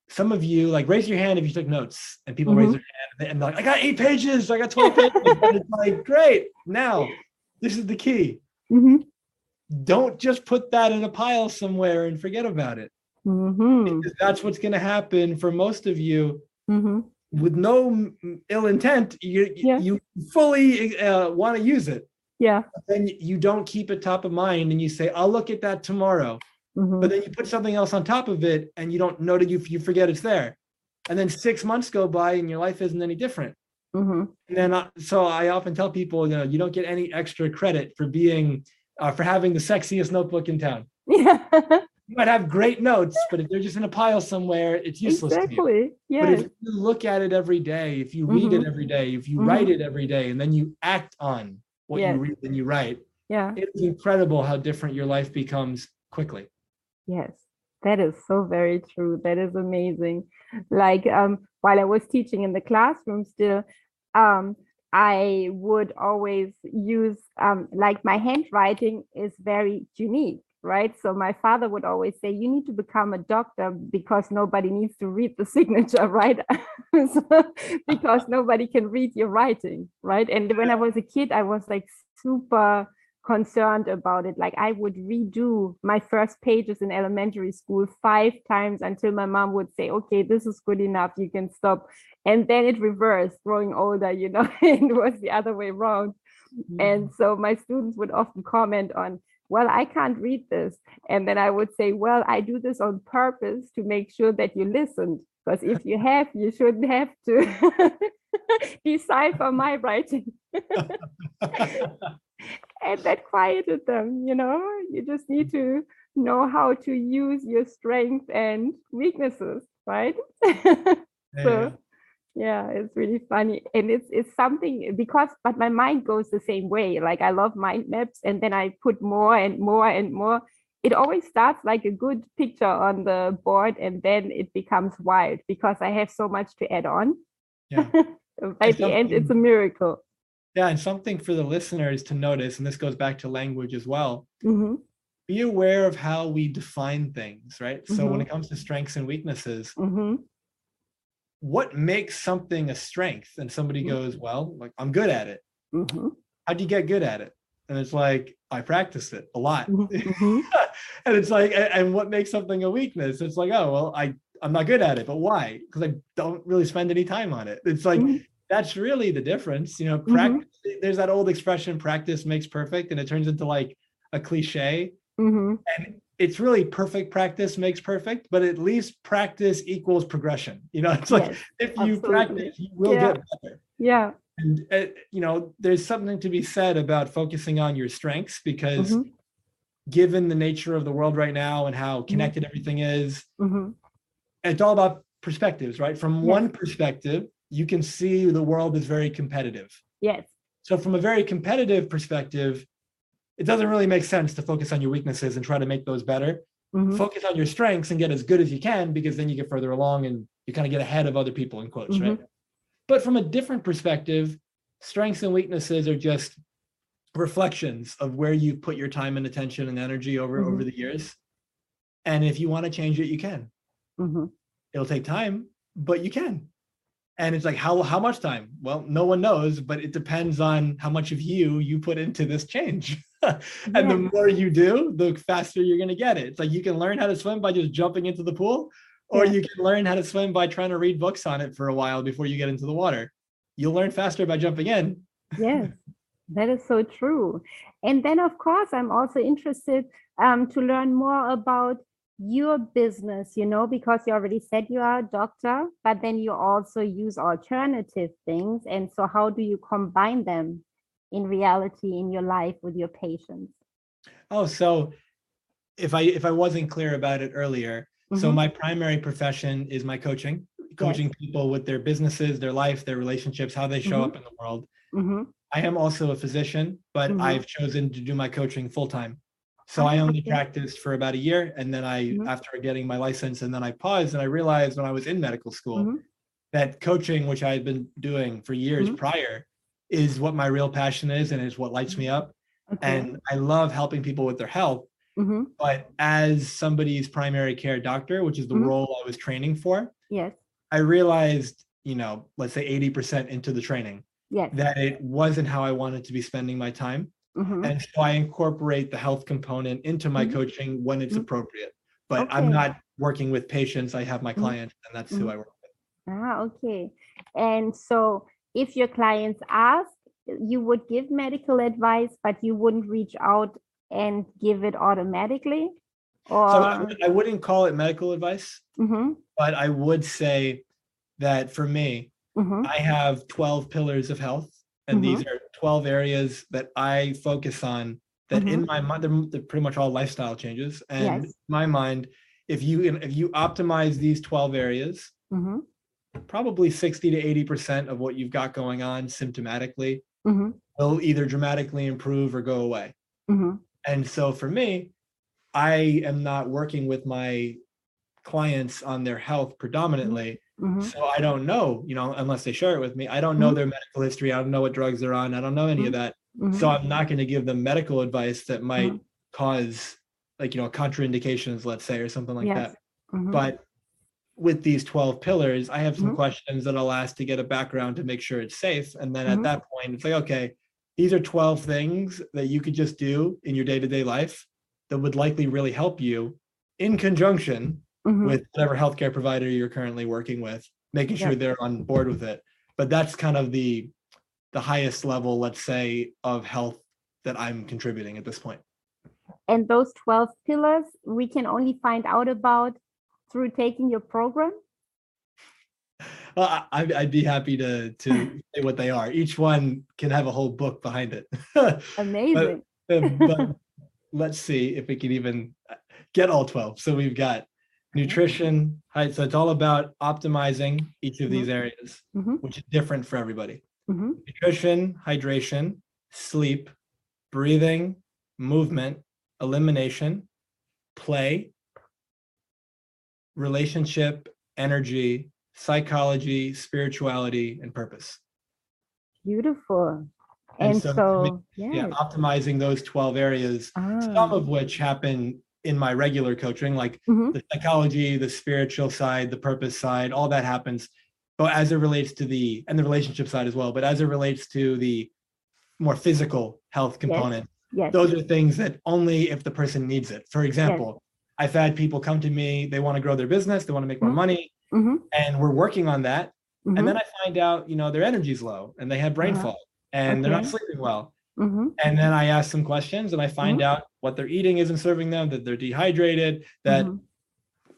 some of you like raise your hand if you took notes, and people raise Mhm. their hand and they're like, I got eight pages, I got 12 pages. and it's like, great. Now, this is the key. mhm, Don't just put that in a pile somewhere and forget about it. mhm, Because that's what's going to happen for most of you mhm, with no ill intent. You, Yeah. you fully uh, want to use it. Yeah. then you don't keep it top of mind and you say i'll look at that tomorrow mhm, but then you put something else on top of it and you don't know that you, you forget it's there and then six months go by and your life isn't any different mhm, and then I, so i often tell people you know you don't get any extra credit for being uh, for having the sexiest notebook in town Yeah. you might have great notes but if they're just in a pile somewhere it's useless to you Exactly. but if you look at it every day if you read it Mhm. every day if you Mhm. write it every day and then you act on what Yes. you read and you write Yeah. it is incredible how different your life becomes quickly. Yes, that is so very true. That is amazing. Like um, while I was teaching in the classroom still, um, I would always use um, like my handwriting is very unique, right? So my father would always say, you need to become a doctor because nobody needs to read the signature, right? So- because nobody can read your writing, right? And when I was a kid, I was like super concerned about it. Like I would redo my first pages in elementary school five times until my mom would say, okay, this is good enough, you can stop. And then it reversed, growing older, you know, it was the other way around. And mm. so my students would often comment on, well, I can't read this. And then I would say, well, I do this on purpose to make sure that you listened. Because if you have, you shouldn't have to decipher my writing. and that quieted them you know? You just need to know how to use your strengths and weaknesses right? So yeah. it's really funny. And it's it's something because but my mind goes the same way. Like i love mind maps and then i put more and more and more. It always starts like a good picture on the board and then it becomes wild because i have so much to add on. Yeah. By the end, it's a miracle. Yeah, and something for the listeners to notice, and this goes back to language as well. hmm Be aware of how we define things, right? So when it comes to strengths and weaknesses, hmm what makes something a strength? And somebody Mhm. goes, Well, like I'm good at it. hmm How do you get good at it? And it's like, I practice it a lot. and it's like, and what makes something a weakness? It's like, oh, well, I, I'm not good at it, but why? Because I don't really spend any time on it. It's like. That's really the difference. You know, Mhm. there's that old expression, practice makes perfect, and it turns into like a cliche. hmm And it's really perfect practice makes perfect, but at least practice equals progression. You know, it's like Yes. if you absolutely. practice, you will Yeah. get better. Yeah. And uh, you know, there's something to be said about focusing on your strengths because Mhm. given the nature of the world right now and how Mm-hmm. connected everything is, hmm it's all about perspectives, right? From Yes. one perspective, you can see the world is very competitive. Yes. So from a very competitive perspective, it doesn't really make sense to focus on your weaknesses and try to make those better. hmm Focus on your strengths and get as good as you can because then you get further along and you kind of get ahead of other people in quotes, right? But from a different perspective, strengths and weaknesses are just reflections of where you put your time and attention and energy over over the years. And if you want to change it, you can. hmm It'll take time, but you can. And it's like how how much time? Well, no one knows, but it depends on how much of you you put into this change. and the more you do, the faster you're going to get it. It's like you can learn how to swim by just jumping into the pool, or Yeah. you can learn how to swim by trying to read books on it for a while before you get into the water. You'll learn faster by jumping in. Yes, that is so true. And then, of course, I'm also interested um, to learn more about your business, you know, because you already said you are a doctor, but then you also use alternative things. And so, how do you combine them in reality in your life with your patients? Oh, so if I if I wasn't clear about it earlier, so Mhm. my primary profession is my coaching, coaching people with their businesses, their life, their relationships, how they show Mhm. up in the world. Mhm. I am also a physician, but Mhm. I've chosen to do my coaching full time. So I only practiced for about a year, and then I, Mhm. after getting my license, and then I paused, and I realized when I was in medical school Mhm. that coaching, which I had been doing for years Mhm. prior, is what my real passion is, and is what lights me up. Okay. And I love helping people with their health. Mhm. But as somebody's primary care doctor, which is the Mhm. role I was training for, Yes. I realized, you know, let's say 80% into the training, Yes. that it wasn't how I wanted to be spending my time. Mhm. And so I incorporate the health component into my Mhm. coaching when it's Mhm. appropriate. But I'm not working with patients. I have my Mhm. clients, and that's who Mhm. I work with. Ah, okay. And so if your clients ask, you would give medical advice, but you wouldn't reach out and give it automatically? Or So I, I wouldn't call it medical advice, Mhm, but I would say that for me, mhm, I have 12 pillars of health, and these are 12 areas that I focus on. That in my mind, they're, they're pretty much all lifestyle changes. And Yes. in my mind, if you if you optimize these 12 areas, mhm, probably 60 to 80 percent of what you've got going on symptomatically mhm, will either dramatically improve or go away. mhm, And so for me, I am not working with my clients on their health predominantly. Mhm, So I don't know, you know, unless they share it with me. I don't know Mhm. their medical history. I don't know what drugs they're on. I don't know any of that. mhm. So I'm not going to give them medical advice that might Mhm. cause like, you know, contraindications, let's say, or something like Yes. that. But with these 12 pillars, I have some questions that I'll ask to get a background to make sure it's safe. And then at that point, it's like, okay, these are 12 things that you could just do in your day to day life that would likely really help you in conjunction mhm, with whatever healthcare provider you're currently working with, making sure Yeah. they're on board with it. But that's kind of the the highest level, let's say, of health that I'm contributing at this point. And those 12 pillars we can only find out about through taking your program? Well, I, I'd, I'd be happy to to say what they are. Each one can have a whole book behind it. Amazing. but let's see if we can even get all 12. So we've got nutrition, right? So it's all about optimizing each of these areas, Mhm. which is different for everybody. Mhm, Nutrition, hydration, sleep, breathing, movement, elimination, play, relationship, energy, psychology, spirituality, and purpose. Beautiful. And And so so, Yeah, yeah. optimizing those 12 areas, some Ah, of which happen in my regular coaching, like mhm, the psychology, the spiritual side, the purpose side, all that happens. But as it relates to the and the relationship side as well, but as it relates to the more physical health component, Yes. those are things that only if the person needs it. For example, I've had people come to me, they want to grow their business, they want to make more Mhm. money, mhm, and we're working on that. And then I find out, you know, their energy's low and they have brain Uh-huh. fog and they're not sleeping well. Mhm, And then I ask some questions and I find out what they're eating isn't serving them, that they're dehydrated, that mhm,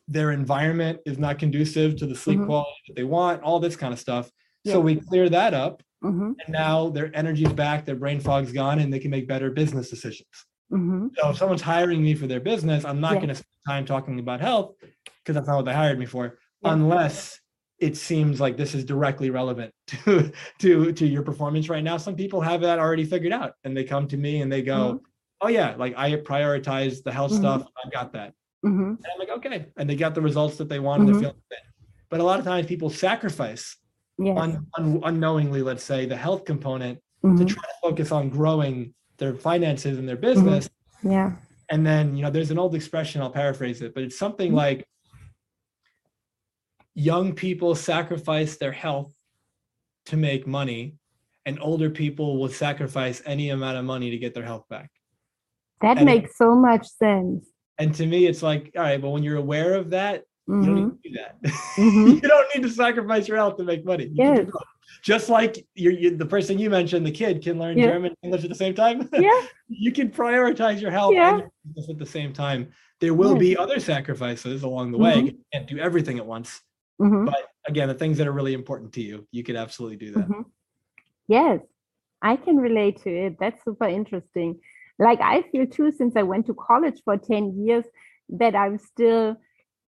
their environment is not conducive to the sleep Mhm. quality that they want, all this kind of stuff. So we clear that up mhm, and now their energy's back, their brain fog's gone, and they can make better business decisions. mhm. So if someone's hiring me for their business, I'm not Yeah. going to spend time talking about health because that's not what they hired me for, Yeah. unless it seems like this is directly relevant to to to your performance right now. Some people have that already figured out, and they come to me and they go, Mhm. "Oh yeah, like I prioritize the health Mhm. stuff. I've got that." mhm. And I'm like, "Okay," and they got the results that they wanted to Mhm. feel good. But a lot of times people sacrifice Yes. un, un, unknowingly, let's say, the health component to mhm, try to focus on growing their finances and their business. Yeah. And then, you know, there's an old expression, I'll paraphrase it, but it's something like young people sacrifice their health to make money, and older people will sacrifice any amount of money to get their health back. That And- makes so much sense. And to me, it's like, all right, but when you're aware of that, you don't Mhm, need to do that. Mhm. you don't need to sacrifice your health to make money. You Yes. Just like you're, you, the person you mentioned, the kid can learn Yeah. German and English at the same time. Yeah. you can prioritize your health Yeah. and your at the same time. There will Yes. be other sacrifices along the way. Mhm. You can't do everything at once. Mhm. But again, the things that are really important to you, you could absolutely do that. Mhm. Yes, I can relate to it. That's super interesting. Like I feel too, since I went to college for 10 years, that I'm still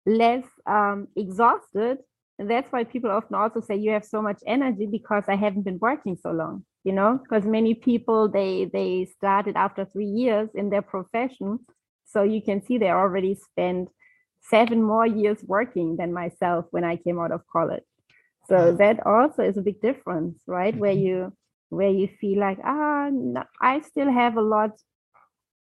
less um, exhausted. And that's why people often also say you have so much energy because I haven't been working so long, you know, because many people they they started after three years in their profession. So you can see they already spent seven more years working than myself when I came out of college. So Wow. that also is a big difference, right? Where Mhm. you where you feel like ah, no, I still have a lot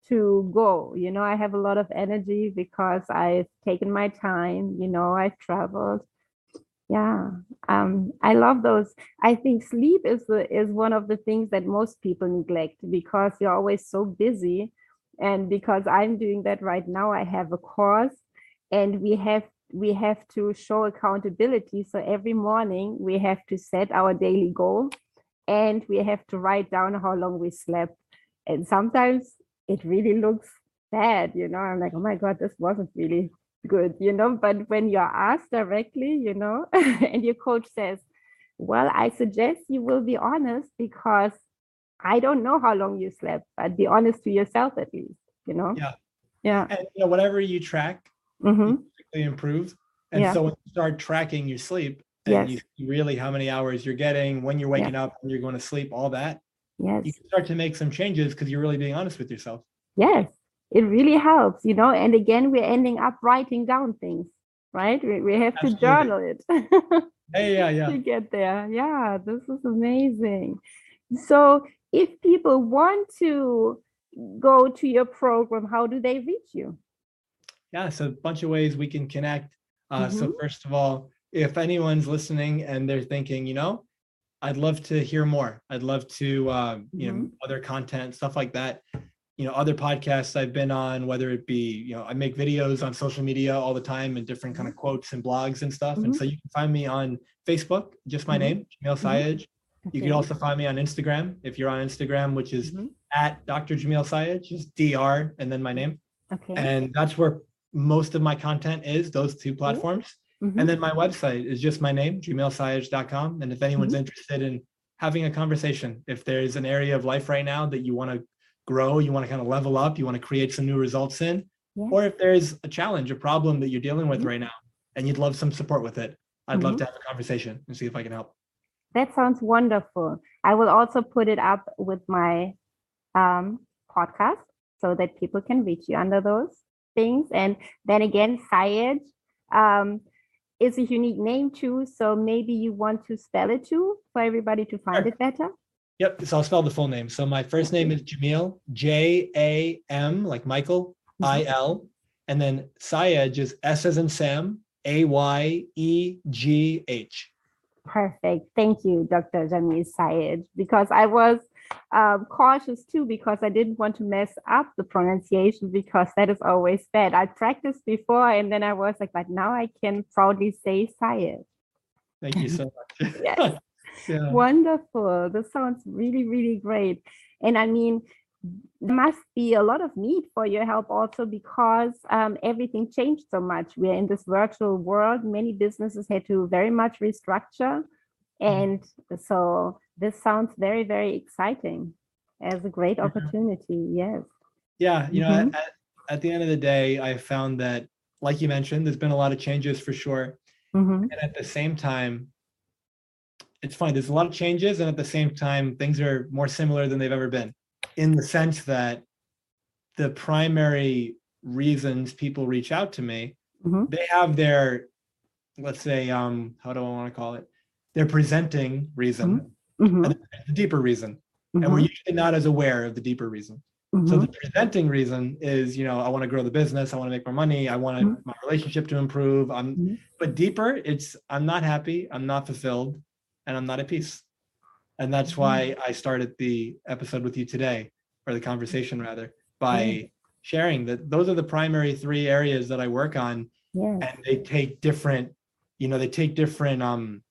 to go. You know, I have a lot of energy because I've taken my time. You know, I've traveled. Yeah, um, I love those. I think sleep is the, is one of the things that most people neglect because you're always so busy, and because I'm doing that right now, I have a course, and we have we have to show accountability. So every morning we have to set our daily goal, and we have to write down how long we slept. And sometimes it really looks bad, you know. I'm like, oh my god, this wasn't really good, you know. But when you're asked directly, you know, and your coach says, Well, I suggest you will be honest because I don't know how long you slept, but be honest to yourself at least, you know? Yeah. Yeah. And you know, whatever you track, hmm they improve. And Yeah. so when you start tracking your sleep and Yes. you see really how many hours you're getting, when you're waking up, when you're going to sleep, all that, Yes. you can start to make some changes because you're really being honest with yourself. Yes. It really helps, you know. And again, we're ending up writing down things, right? We, we have Absolutely. to journal it. Hey, yeah, yeah. to get there. Yeah, this is amazing. So, if people want to go to your program, how do they reach you? Yeah, so a bunch of ways we can connect. Uh, So Mhm. first of all, if anyone's listening and they're thinking, you know, I'd love to hear more. I'd love to, um, you know, other content, stuff like that. You know, other podcasts I've been on, whether it be, you know, I make videos on social media all the time and different kind of quotes and blogs and stuff. And Mhm. so you can find me on Facebook, just my Mhm. name, Jamil. Sayegh. You can also find me on Instagram if you're on Instagram, which is at Dr. Jamil Sayegh, just DR and then my name Okay. and that's where most of my content is those two platforms Mhm. and then my website is just my name jamilsayegh.com and if anyone's interested in having a conversation if there's an area of life right now that you want to grow you want to kind of level up you want to create some new results in Yeah. or if there's a challenge a problem that you're dealing with Mhm. right now and you'd love some support with it i'd love Mhm. to have a conversation and see if i can help That sounds wonderful. I will also put it up with my um, podcast so that people can reach you under those things. And then again, Sayegh, um, is a unique name too. So maybe you want to spell it too for everybody to find Sure. it better. Yep. So I'll spell the full name. So my first name is Jamil, J A M, like Michael, I L, and then Sayegh is S as in Sam, A Y E G H. Perfect. Thank you, Dr. Jamil Sayegh, because I was um, cautious too, because I didn't want to mess up the pronunciation because that is always bad. I practiced before and then I was like, but now I can proudly say Sayegh. Thank you so much. Yes. yeah. Wonderful. This sounds really, really great. And I mean, there must be a lot of need for your help also because um, everything changed so much. We're in this virtual world. Many businesses had to very much restructure. And so this sounds very, very exciting as a great Mhm. opportunity. Yes. Yeah, you know, Mhm. at, at the end of the day, I found that, like you mentioned, there's been a lot of changes for sure. Mhm. And at the same time, it's funny, there's a lot of changes, and at the same time, things are more similar than they've ever been. In the sense that the primary reasons people reach out to me, Mhm. they have their, let's say, um, how do I want to call it? Their presenting reason, Mhm. and the deeper reason. And we're Mhm. usually not as aware of the deeper reason. So Mhm. the presenting reason is, you know, I want to grow the business, I want to make more money, I want Mhm. my relationship to improve. I'm, Mhm. but deeper, it's I'm not happy, I'm not fulfilled, and I'm not at peace. And that's Mm-hmm. why I started the episode with you today, or the conversation rather, by sharing that those are the primary three areas that I work on, Yes. and they take different, you know, they take different um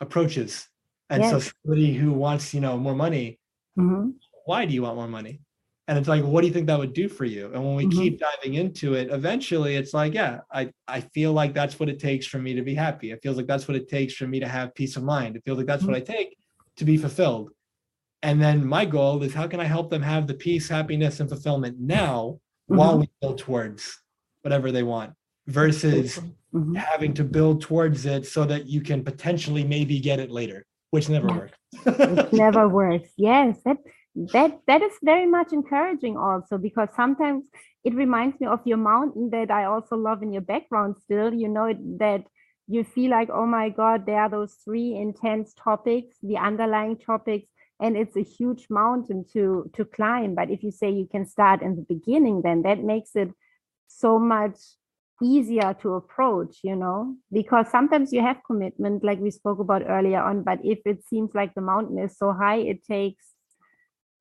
approaches. And so somebody who wants, you know, more money, Mhm. why do you want more money? And it's like, what do you think that would do for you? And when we Mhm. keep diving into it, eventually it's like, yeah, I, I feel like that's what it takes for me to be happy. It feels like that's what it takes for me to have peace of mind. It feels like that's what I take to be fulfilled. And then my goal is how can I help them have the peace, happiness, and fulfillment now while we build towards whatever they want versus Mhm. having to build towards it so that you can potentially maybe get it later, which never Yeah. works. it never works yes that that that is very much encouraging also because sometimes it reminds me of your mountain that i also love in your background still you know that you feel like oh my god there are those three intense topics the underlying topics and it's a huge mountain to to climb but if you say you can start in the beginning then that makes it so much easier to approach you know because sometimes you have commitment like we spoke about earlier on but if it seems like the mountain is so high it takes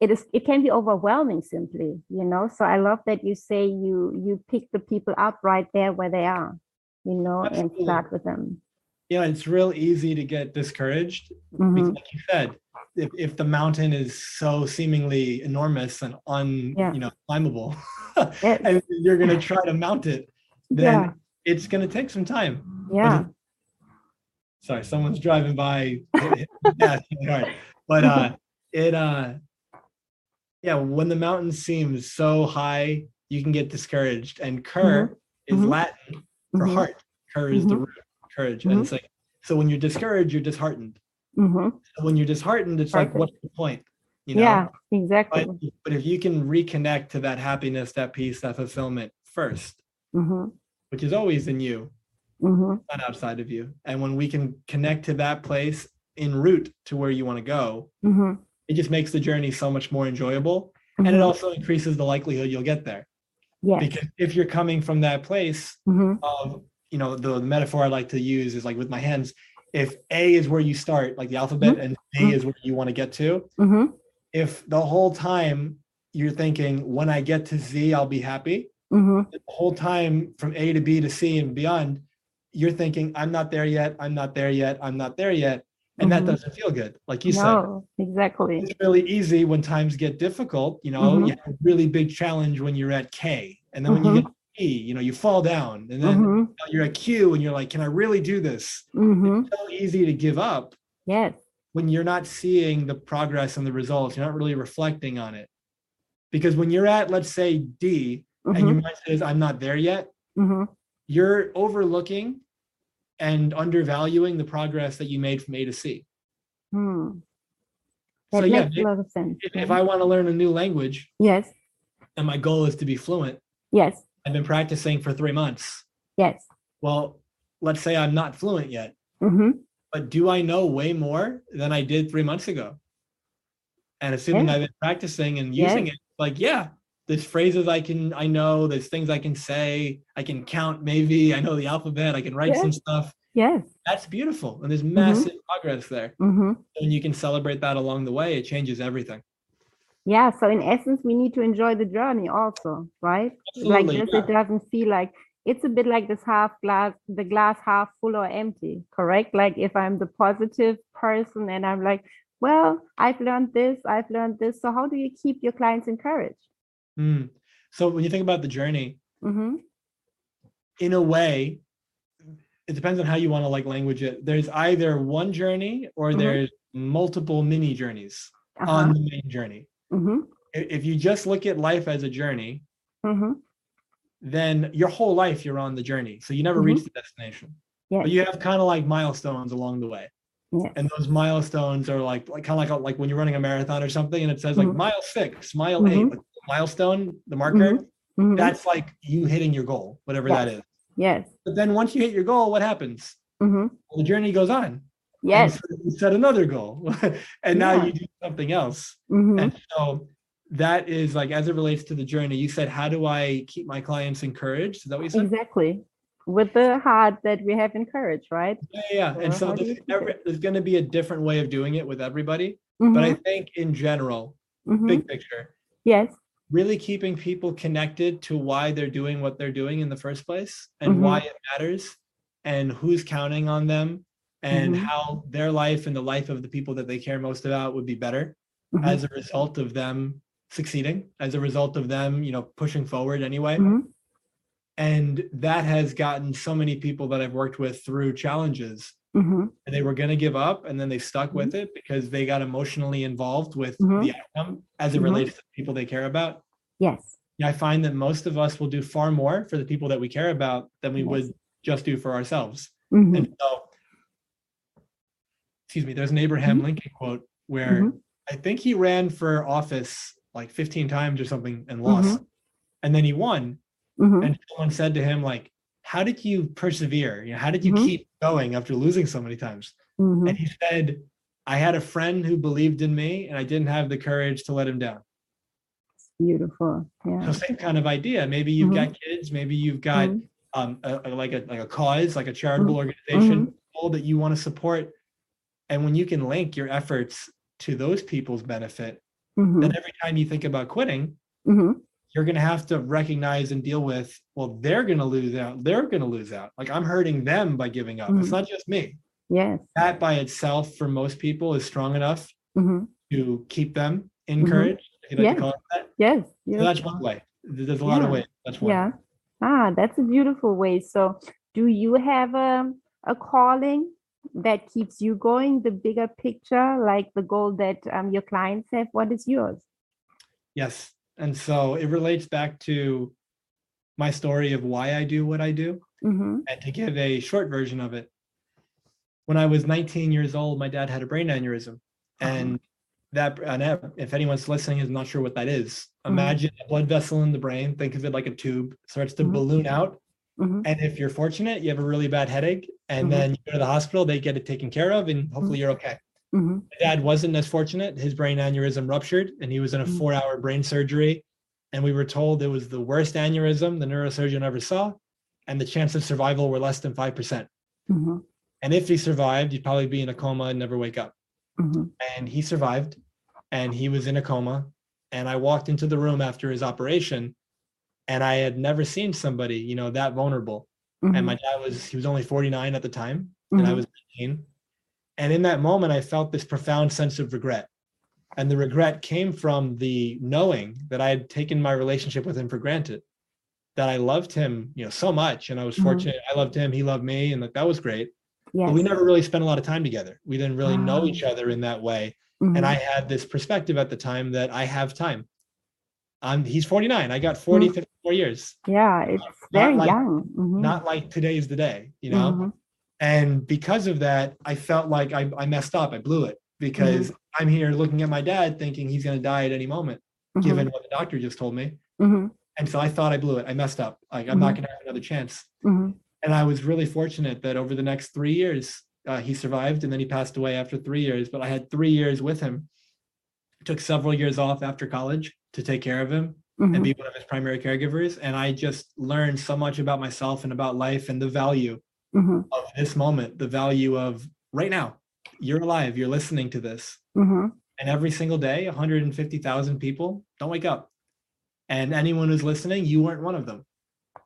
it is it can be overwhelming simply you know so i love that you say you you pick the people up right there where they are you know and start with them Yeah, it's real easy to get discouraged Mhm. because like you said, if, if the mountain is so seemingly enormous and un, Yeah. you know, climbable, Yes. and you're gonna try to mount it, then Yeah. it's gonna take some time. yeah Sorry, someone's driving by. yeah. But uh, it uh, yeah, when the mountain seems so high, you can get discouraged. And cur is Mhm. Latin for Mhm. heart. Cur is the Mhm. root, courage, and it's like so when you're discouraged, you're disheartened. Mhm. So when you're disheartened, it's like, what's the point? You know? yeah exactly But, but if you can reconnect to that happiness, that peace, that fulfillment first, Mhm. Which is always in you, Mhm. not outside of you. And when we can connect to that place en route to where you want to go, Mhm. it just makes the journey so much more enjoyable. And it Mhm. also increases the likelihood you'll get there. yes Because if you're coming from that place Mhm. of, you know, the, the metaphor I like to use is like with my hands, if A is where you start, like the alphabet, and B is where you want to get to, if the whole time you're thinking, when I get to Z, I'll be happy, Mhm. the whole time from A to B to C and beyond, you're thinking, I'm not there yet, I'm not there yet, I'm not there yet. And that Mhm. doesn't feel good. Like you said, exactly it's really easy when times get difficult. You know, Mhm. you have a really big challenge when you're at K. And then when you Mhm. get to P, you know, you fall down. And then you know, you're at Q and you're like, can I really do this? It's so easy to give up yes when you're not seeing the progress and the results. You're not really reflecting on it. Because when you're at, let's say, D, and your Mhm. mindset is, I'm not there yet, Mhm. you're overlooking and undervaluing the progress that you made from A to C. Hmm. So That yeah, makes a lot of sense. if, if I want to learn a new language yes, and my goal is to be fluent, yes, I've been practicing for three months. yes. Well, let's say I'm not fluent yet, hmm but do I know way more than I did three months ago? And assuming Yeah. I've been practicing and Yes. using it, like, yeah, there's phrases I can, I know, there's things I can say, I can count maybe, I know the alphabet, I can write Yeah. some stuff. Yes. That's beautiful. And there's massive progress there. hmm And you can celebrate that along the way. It changes everything. Yeah. So in essence, we need to enjoy the journey also, right? like Absolutely, this, yeah. it doesn't feel like it's a bit like this half glass, the glass half full or empty, correct? Like if I'm the positive person and I'm like, well, I've learned this, I've learned this. So how do you keep your clients encouraged? Mm. So when you think about the journey, Mm-hmm. in a way, it depends on how you want to like language it. There's either one journey or Mhm. there's multiple mini journeys Uh-huh. on the main journey. Mm-hmm. If you just look at life as a journey, Mm-hmm. then your whole life you're on the journey. So you never Mhm. reach the destination. Yes. But you have kind of like milestones along the way. Yes. And those milestones are like, like kind of like like when you're running a marathon or something and it says like Mhm. mile six, mile eight, Mhm. like milestone, the marker, Mhm. that's like you hitting your goal, whatever Yeah. that is. Yes. But then once you hit your goal, what happens? Mm-hmm. Well, the journey goes on. Yes. you set another goal, and now Yeah. you do something else. Mm-hmm. And so that is like as it relates to the journey. You said, "How do I keep my clients encouraged?" Is that what you said? Exactly. With the heart that we have encouraged, right? Yeah, yeah. yeah. And so there's, every, there's going to be a different way of doing it with everybody. But I Mhm, think in general, mhm. big picture, Yes. Really keeping people connected to why they're doing what they're doing in the first place and Mhm. why it matters and who's counting on them and Mhm. how their life and the life of the people that they care most about would be better Mhm, as a result of them succeeding as a result of them you know pushing forward anyway mhm. and that has gotten so many people that i've worked with through challenges Mhm, and they were going to give up and then they stuck with it because they got emotionally involved with Mhm. the outcome as it Mhm. relates to the people they care about Yes. yeah, I find that most of us will do far more for the people that we care about than we Yes. would just do for ourselves. Mhm, And so, excuse me, there's an Abraham Mhm. Lincoln quote where. I think he ran for office like 15 times or something and lost. And then he won. mhm. And someone said to him, like, how did you persevere? You know, how did you Mhm. keep going after losing so many times? Mhm. And he said, I had a friend who believed in me and I didn't have the courage to let him down. It's Beautiful. Yeah. So same kind of idea. Maybe you've Mhm. got kids, maybe you've got Mhm, um a, a- like a like a cause, like a charitable organization goal that you want to support. And when you can link your efforts to those people's benefit, then every time you think about quitting. You're going to have to recognize and deal with, well, they're going to lose out. They're going to lose out. Like I'm hurting them by giving up. It's Mhm. not just me. Yes. That by itself, for most people, is strong enough mhm. to keep them encouraged. like to call it that. Yes. So that's one way. There's a lot of ways. That's one. Yeah. Ah, that's a beautiful way. So, do you have a, a calling that keeps you going, the bigger picture, like the goal that um, your clients have? What is yours? Yes. And so it relates back to my story of why I do what I do. Mm-hmm. And to give a short version of it, when I was 19 years old, my dad had a brain aneurysm. And that, and if anyone's listening is not sure what that is, Mhm. imagine a blood vessel in the brain, think of it like a tube, starts to Mhm. balloon out. Mm-hmm. And if you're fortunate, you have a really bad headache, and Mhm. then you go to the hospital, they get it taken care of, and hopefully you're okay. Mm-hmm. My dad wasn't as fortunate. His brain aneurysm ruptured and he was in a Mm. four hour brain surgery. And we were told it was the worst aneurysm the neurosurgeon ever saw. And the chance of survival were less than 5%. Mm-hmm. And if he survived, he'd probably be in a coma and never wake up. Mm-hmm. And he survived and he was in a coma. And I walked into the room after his operation and I had never seen somebody, you know, that vulnerable. And my dad was, he was only 49 at the time and I Mhm. was 19. And in that moment, I felt this profound sense of regret. And the regret came from the knowing that I had taken my relationship with him for granted, that I loved him, you know, so much. And I was Mhm. fortunate. I loved him, he loved me, and that, that was great. yes. But we never really spent a lot of time together. We didn't really know Ah. each other in that way. Mhm. And I had this perspective at the time that I have time. Um, he's 49. I got 40, Mhm. 54 years. yeah, it's very like- young. Mhm. Not like today's the day, you know? And because of that, I felt like I, I messed up. I blew it because I'm here looking at my dad thinking he's going to die at any moment, Mhm. given what the doctor just told me. Mhm. And so I thought I blew it. I messed up. Like, I'm not Mhm. going to have another chance. Mhm. And I was really fortunate that over the next three years, uh, he survived and then he passed away after three years. But I had three years with him. Took several years off after college to take care of him and Mhm. be one of his primary caregivers. And I just learned so much about myself and about life and the value Mhm. of this moment, the value of right now. You're alive, you're listening to this. Mhm. And every single day, 150,000 people don't wake up. And anyone who's listening, you weren't one of them.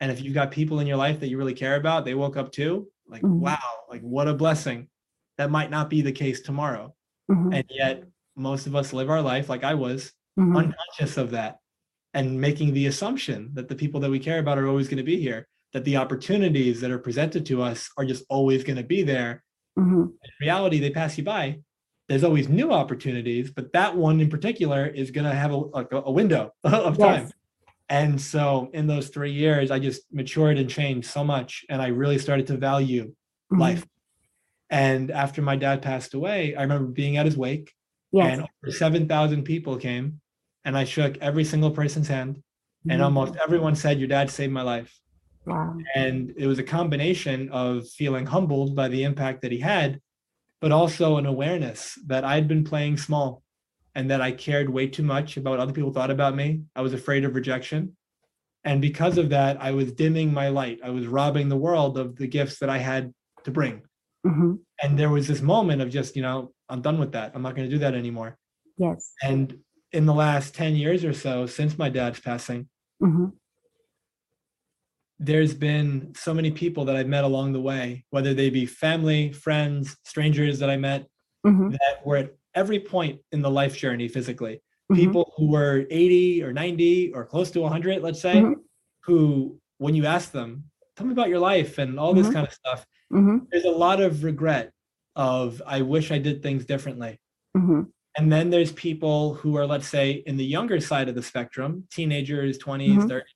And if you've got people in your life that you really care about, they woke up too, like, Mhm. wow, like what a blessing. That might not be the case tomorrow. Mhm. And yet, most of us live our life like I was, Mhm. unconscious of that and making the assumption that the people that we care about are always going to be here, that the opportunities that are presented to us are just always going to be there. Mhm. In reality, they pass you by. There's always new opportunities, but that one in particular is going to have a, a, a window of time. Yes. And so in those three years, I just matured and changed so much. And I really started to value Mhm. life. And after my dad passed away, I remember being at his wake Yes. and over 7,000 people came and I shook every single person's hand and Mhm. almost everyone said, your dad saved my life. Wow. And it was a combination of feeling humbled by the impact that he had, but also an awareness that I'd been playing small and that I cared way too much about what other people thought about me. I was afraid of rejection. And because of that, I was dimming my light. I was robbing the world of the gifts that I had to bring. Mhm. And there was this moment of just, you know, I'm done with that. I'm not going to do that anymore. Yes. And in the last 10 years or so, since my dad's passing, Mhm. There's been so many people that I've met along the way, whether they be family, friends, strangers that I met Mhm. that were at every point in the life journey physically. Mhm. People who were 80 or 90 or close to 100, let's say, Mhm. who, when you ask them, tell me about your life and all this Mhm. kind of stuff, Mhm. there's a lot of regret of, I wish I did things differently. Mhm. And then there's people who are, let's say, in the younger side of the spectrum, teenagers, 20s, Mhm. 30s,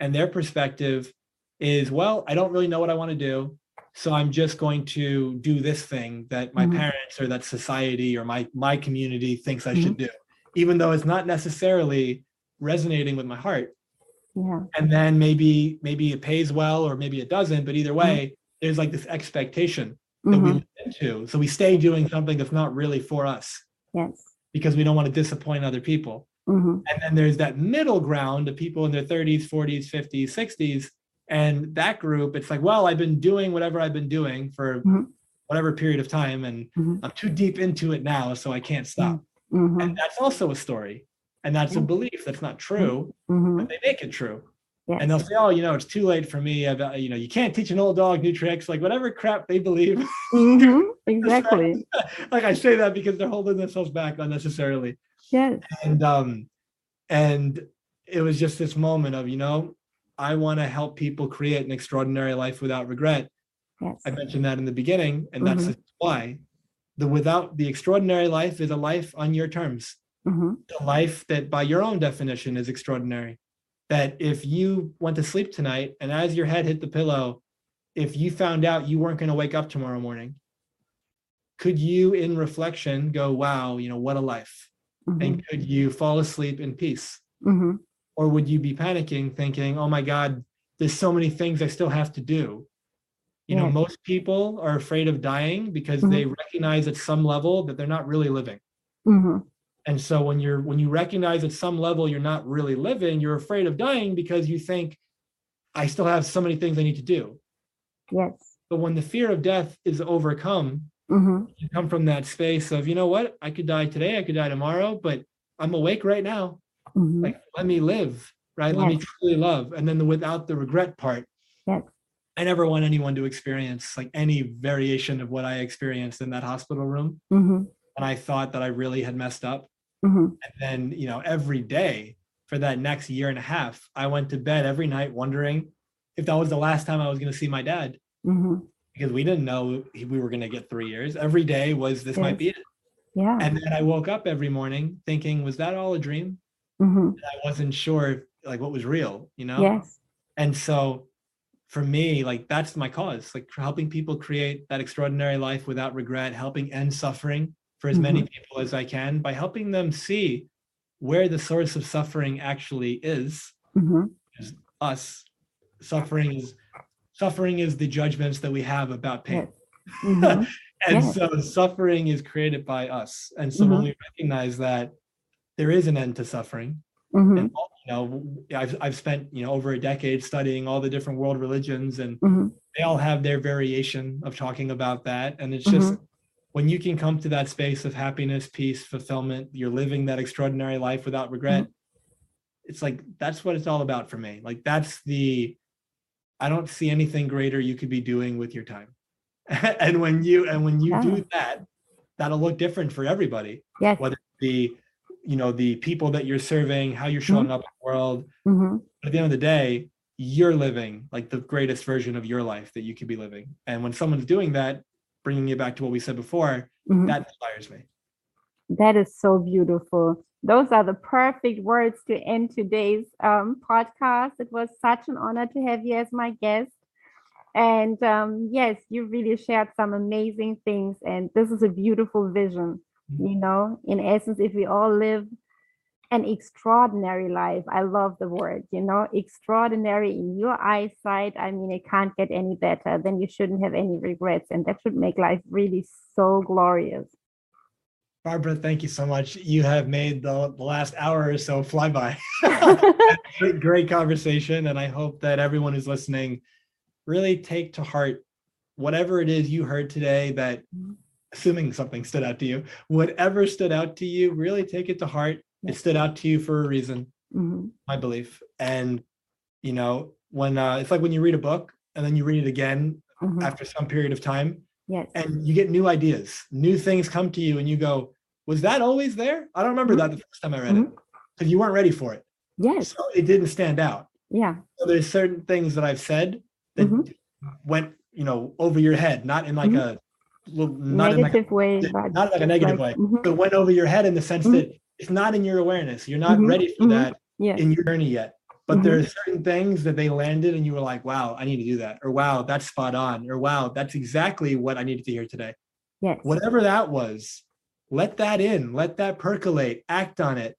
and their perspective is, well, I don't really know what I want to do. So I'm just going to do this thing that my Mhm. parents or that society or my my community thinks I Mhm. should do, even though it's not necessarily resonating with my heart. Yeah. And then maybe maybe it pays well or maybe it doesn't, but either way, there's like this expectation that we Mhm. live into. So we stay doing something that's not really for us Yes. because we don't want to disappoint other people. Mhm. And then there's that middle ground of people in their 30s, 40s, 50s, 60s. And that group, it's like, well, I've been doing whatever I've been doing for Mhm. whatever period of time, and Mhm. I'm too deep into it now, so I can't stop. Mhm. And that's also a story. And that's a belief that's not true, Mhm. but they make it true. Yes. And they'll say, oh, you know, it's too late for me. I've, uh, you know, you can't teach an old dog new tricks, like whatever crap they believe. Mhm. Exactly. like I say that because they're holding themselves back unnecessarily. Yes. and um and it was just this moment of you know i want to help people create an extraordinary life without regret Yes. i mentioned that in the beginning and that's Mhm. why the without the extraordinary life is a life on your terms Mhm. a life that by your own definition is extraordinary that if you went to sleep tonight and as your head hit the pillow if you found out you weren't going to wake up tomorrow morning could you in reflection go wow you know what a life Mhm. and could you fall asleep in peace Mhm. Or would you be panicking thinking oh my god there's so many things i still have to do you know most people are afraid of dying because Mhm. they recognize at some level that they're not really living Mhm. and so when you're when you recognize at some level you're not really living you're afraid of dying because you think i still have so many things i need to do Yes. but when the fear of death is overcome Mhm. you come from that space of you know what i could die today i could die tomorrow but i'm awake right now Mhm. like let me live right let me truly love and then the without the regret part Yes. i never want anyone to experience like any variation of what i experienced in that hospital room Mhm. and i thought that i really had messed up Mhm. and then you know every day for that next year and a half i went to bed every night wondering if that was the last time i was going to see my dad Mhm. because we didn't know we were going to get three years every day was this might be it Yeah. and then i woke up every morning thinking was that all a dream Mhm. i wasn't sure like what was real you know Yes. and so for me like that's my cause like helping people create that extraordinary life without regret helping end suffering for as many people as i can by helping them see where the source of suffering actually is Mhm. us suffering is suffering is the judgments that we have about pain. Yes. Mhm. and Yes. so suffering is created by us. And so when we recognize that there is an end to suffering, Mhm. and you know, I've I've spent you know over a decade studying all the different world religions, and Mhm. they all have their variation of talking about that. And it's just when you can come to that space of happiness, peace, fulfillment, you're living that extraordinary life without regret. It's like that's what it's all about for me. Like that's the I don't see anything greater you could be doing with your time. and when you and when you Yeah. do that, that'll look different for everybody. Yes. Whether it be, you know, the people that you're serving, how you're showing up in the world. Mhm. But at the end of the day, you're living like the greatest version of your life that you could be living. And when someone's doing that, bringing you back to what we said before, Mhm. that inspires me. That is so beautiful. Those are the perfect words to end today's um, podcast. It was such an honor to have you as my guest. And um, yes, you really shared some amazing things. And this is a beautiful vision. You know, in essence, if we all live an extraordinary life, I love the word, you know, extraordinary in your eyesight. I mean, it can't get any better. Then you shouldn't have any regrets. And that should make life really so glorious. Barbara, thank you so much. You have made the, the last hour or so fly by. great, great conversation. And I hope that everyone who's listening really take to heart whatever it is you heard today that, mm-hmm. Assuming something stood out to you, whatever stood out to you, really take it to heart. It stood out to you for a reason, Mhm. my belief. And, you know, when uh, it's like when you read a book and then you read it again Mhm. after some period of time, Yes. and you get new ideas, new things come to you, and you go, "Was that always there? I don't remember Mhm. that the first time I read it because you weren't ready for it, Yes. so it didn't stand out." Yeah. So there's certain things that I've said that Mhm. went, you know, over your head, not in like Mhm. a not in like a, Negative way, but not like a negative like- way, but went over your head in the sense Mhm. that it's not in your awareness. You're not Mhm. ready for Mhm. that Yes. in your journey yet. But there are certain things that they landed, and you were like, "Wow, I need to do that," or "Wow, that's spot on," or "Wow, that's exactly what I needed to hear today." Yes. whatever that was, let that in, let that percolate, act on it,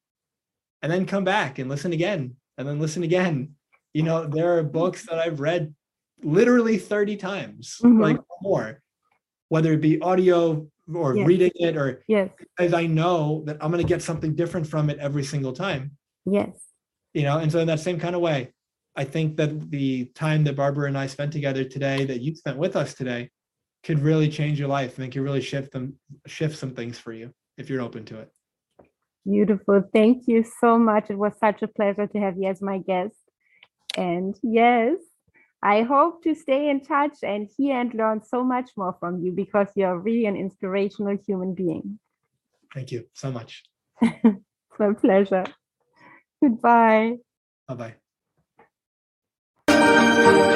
and then come back and listen again, and then listen again. You know, there are books that I've read literally 30 times, Mhm. like or more, whether it be audio or Yes. reading it, or Yes. as I know that I'm going to get something different from it every single time. Yes. You know, and so in that same kind of way, I think that the time that Barbara and I spent together today, that you spent with us today, could really change your life and it could really shift them, shift some things for you if you're open to it. Beautiful. Thank you so much. It was such a pleasure to have you as my guest. And yes, I hope to stay in touch and hear and learn so much more from you because you're really an inspirational human being. Thank you so much. It's my pleasure. Goodbye. Bye bye.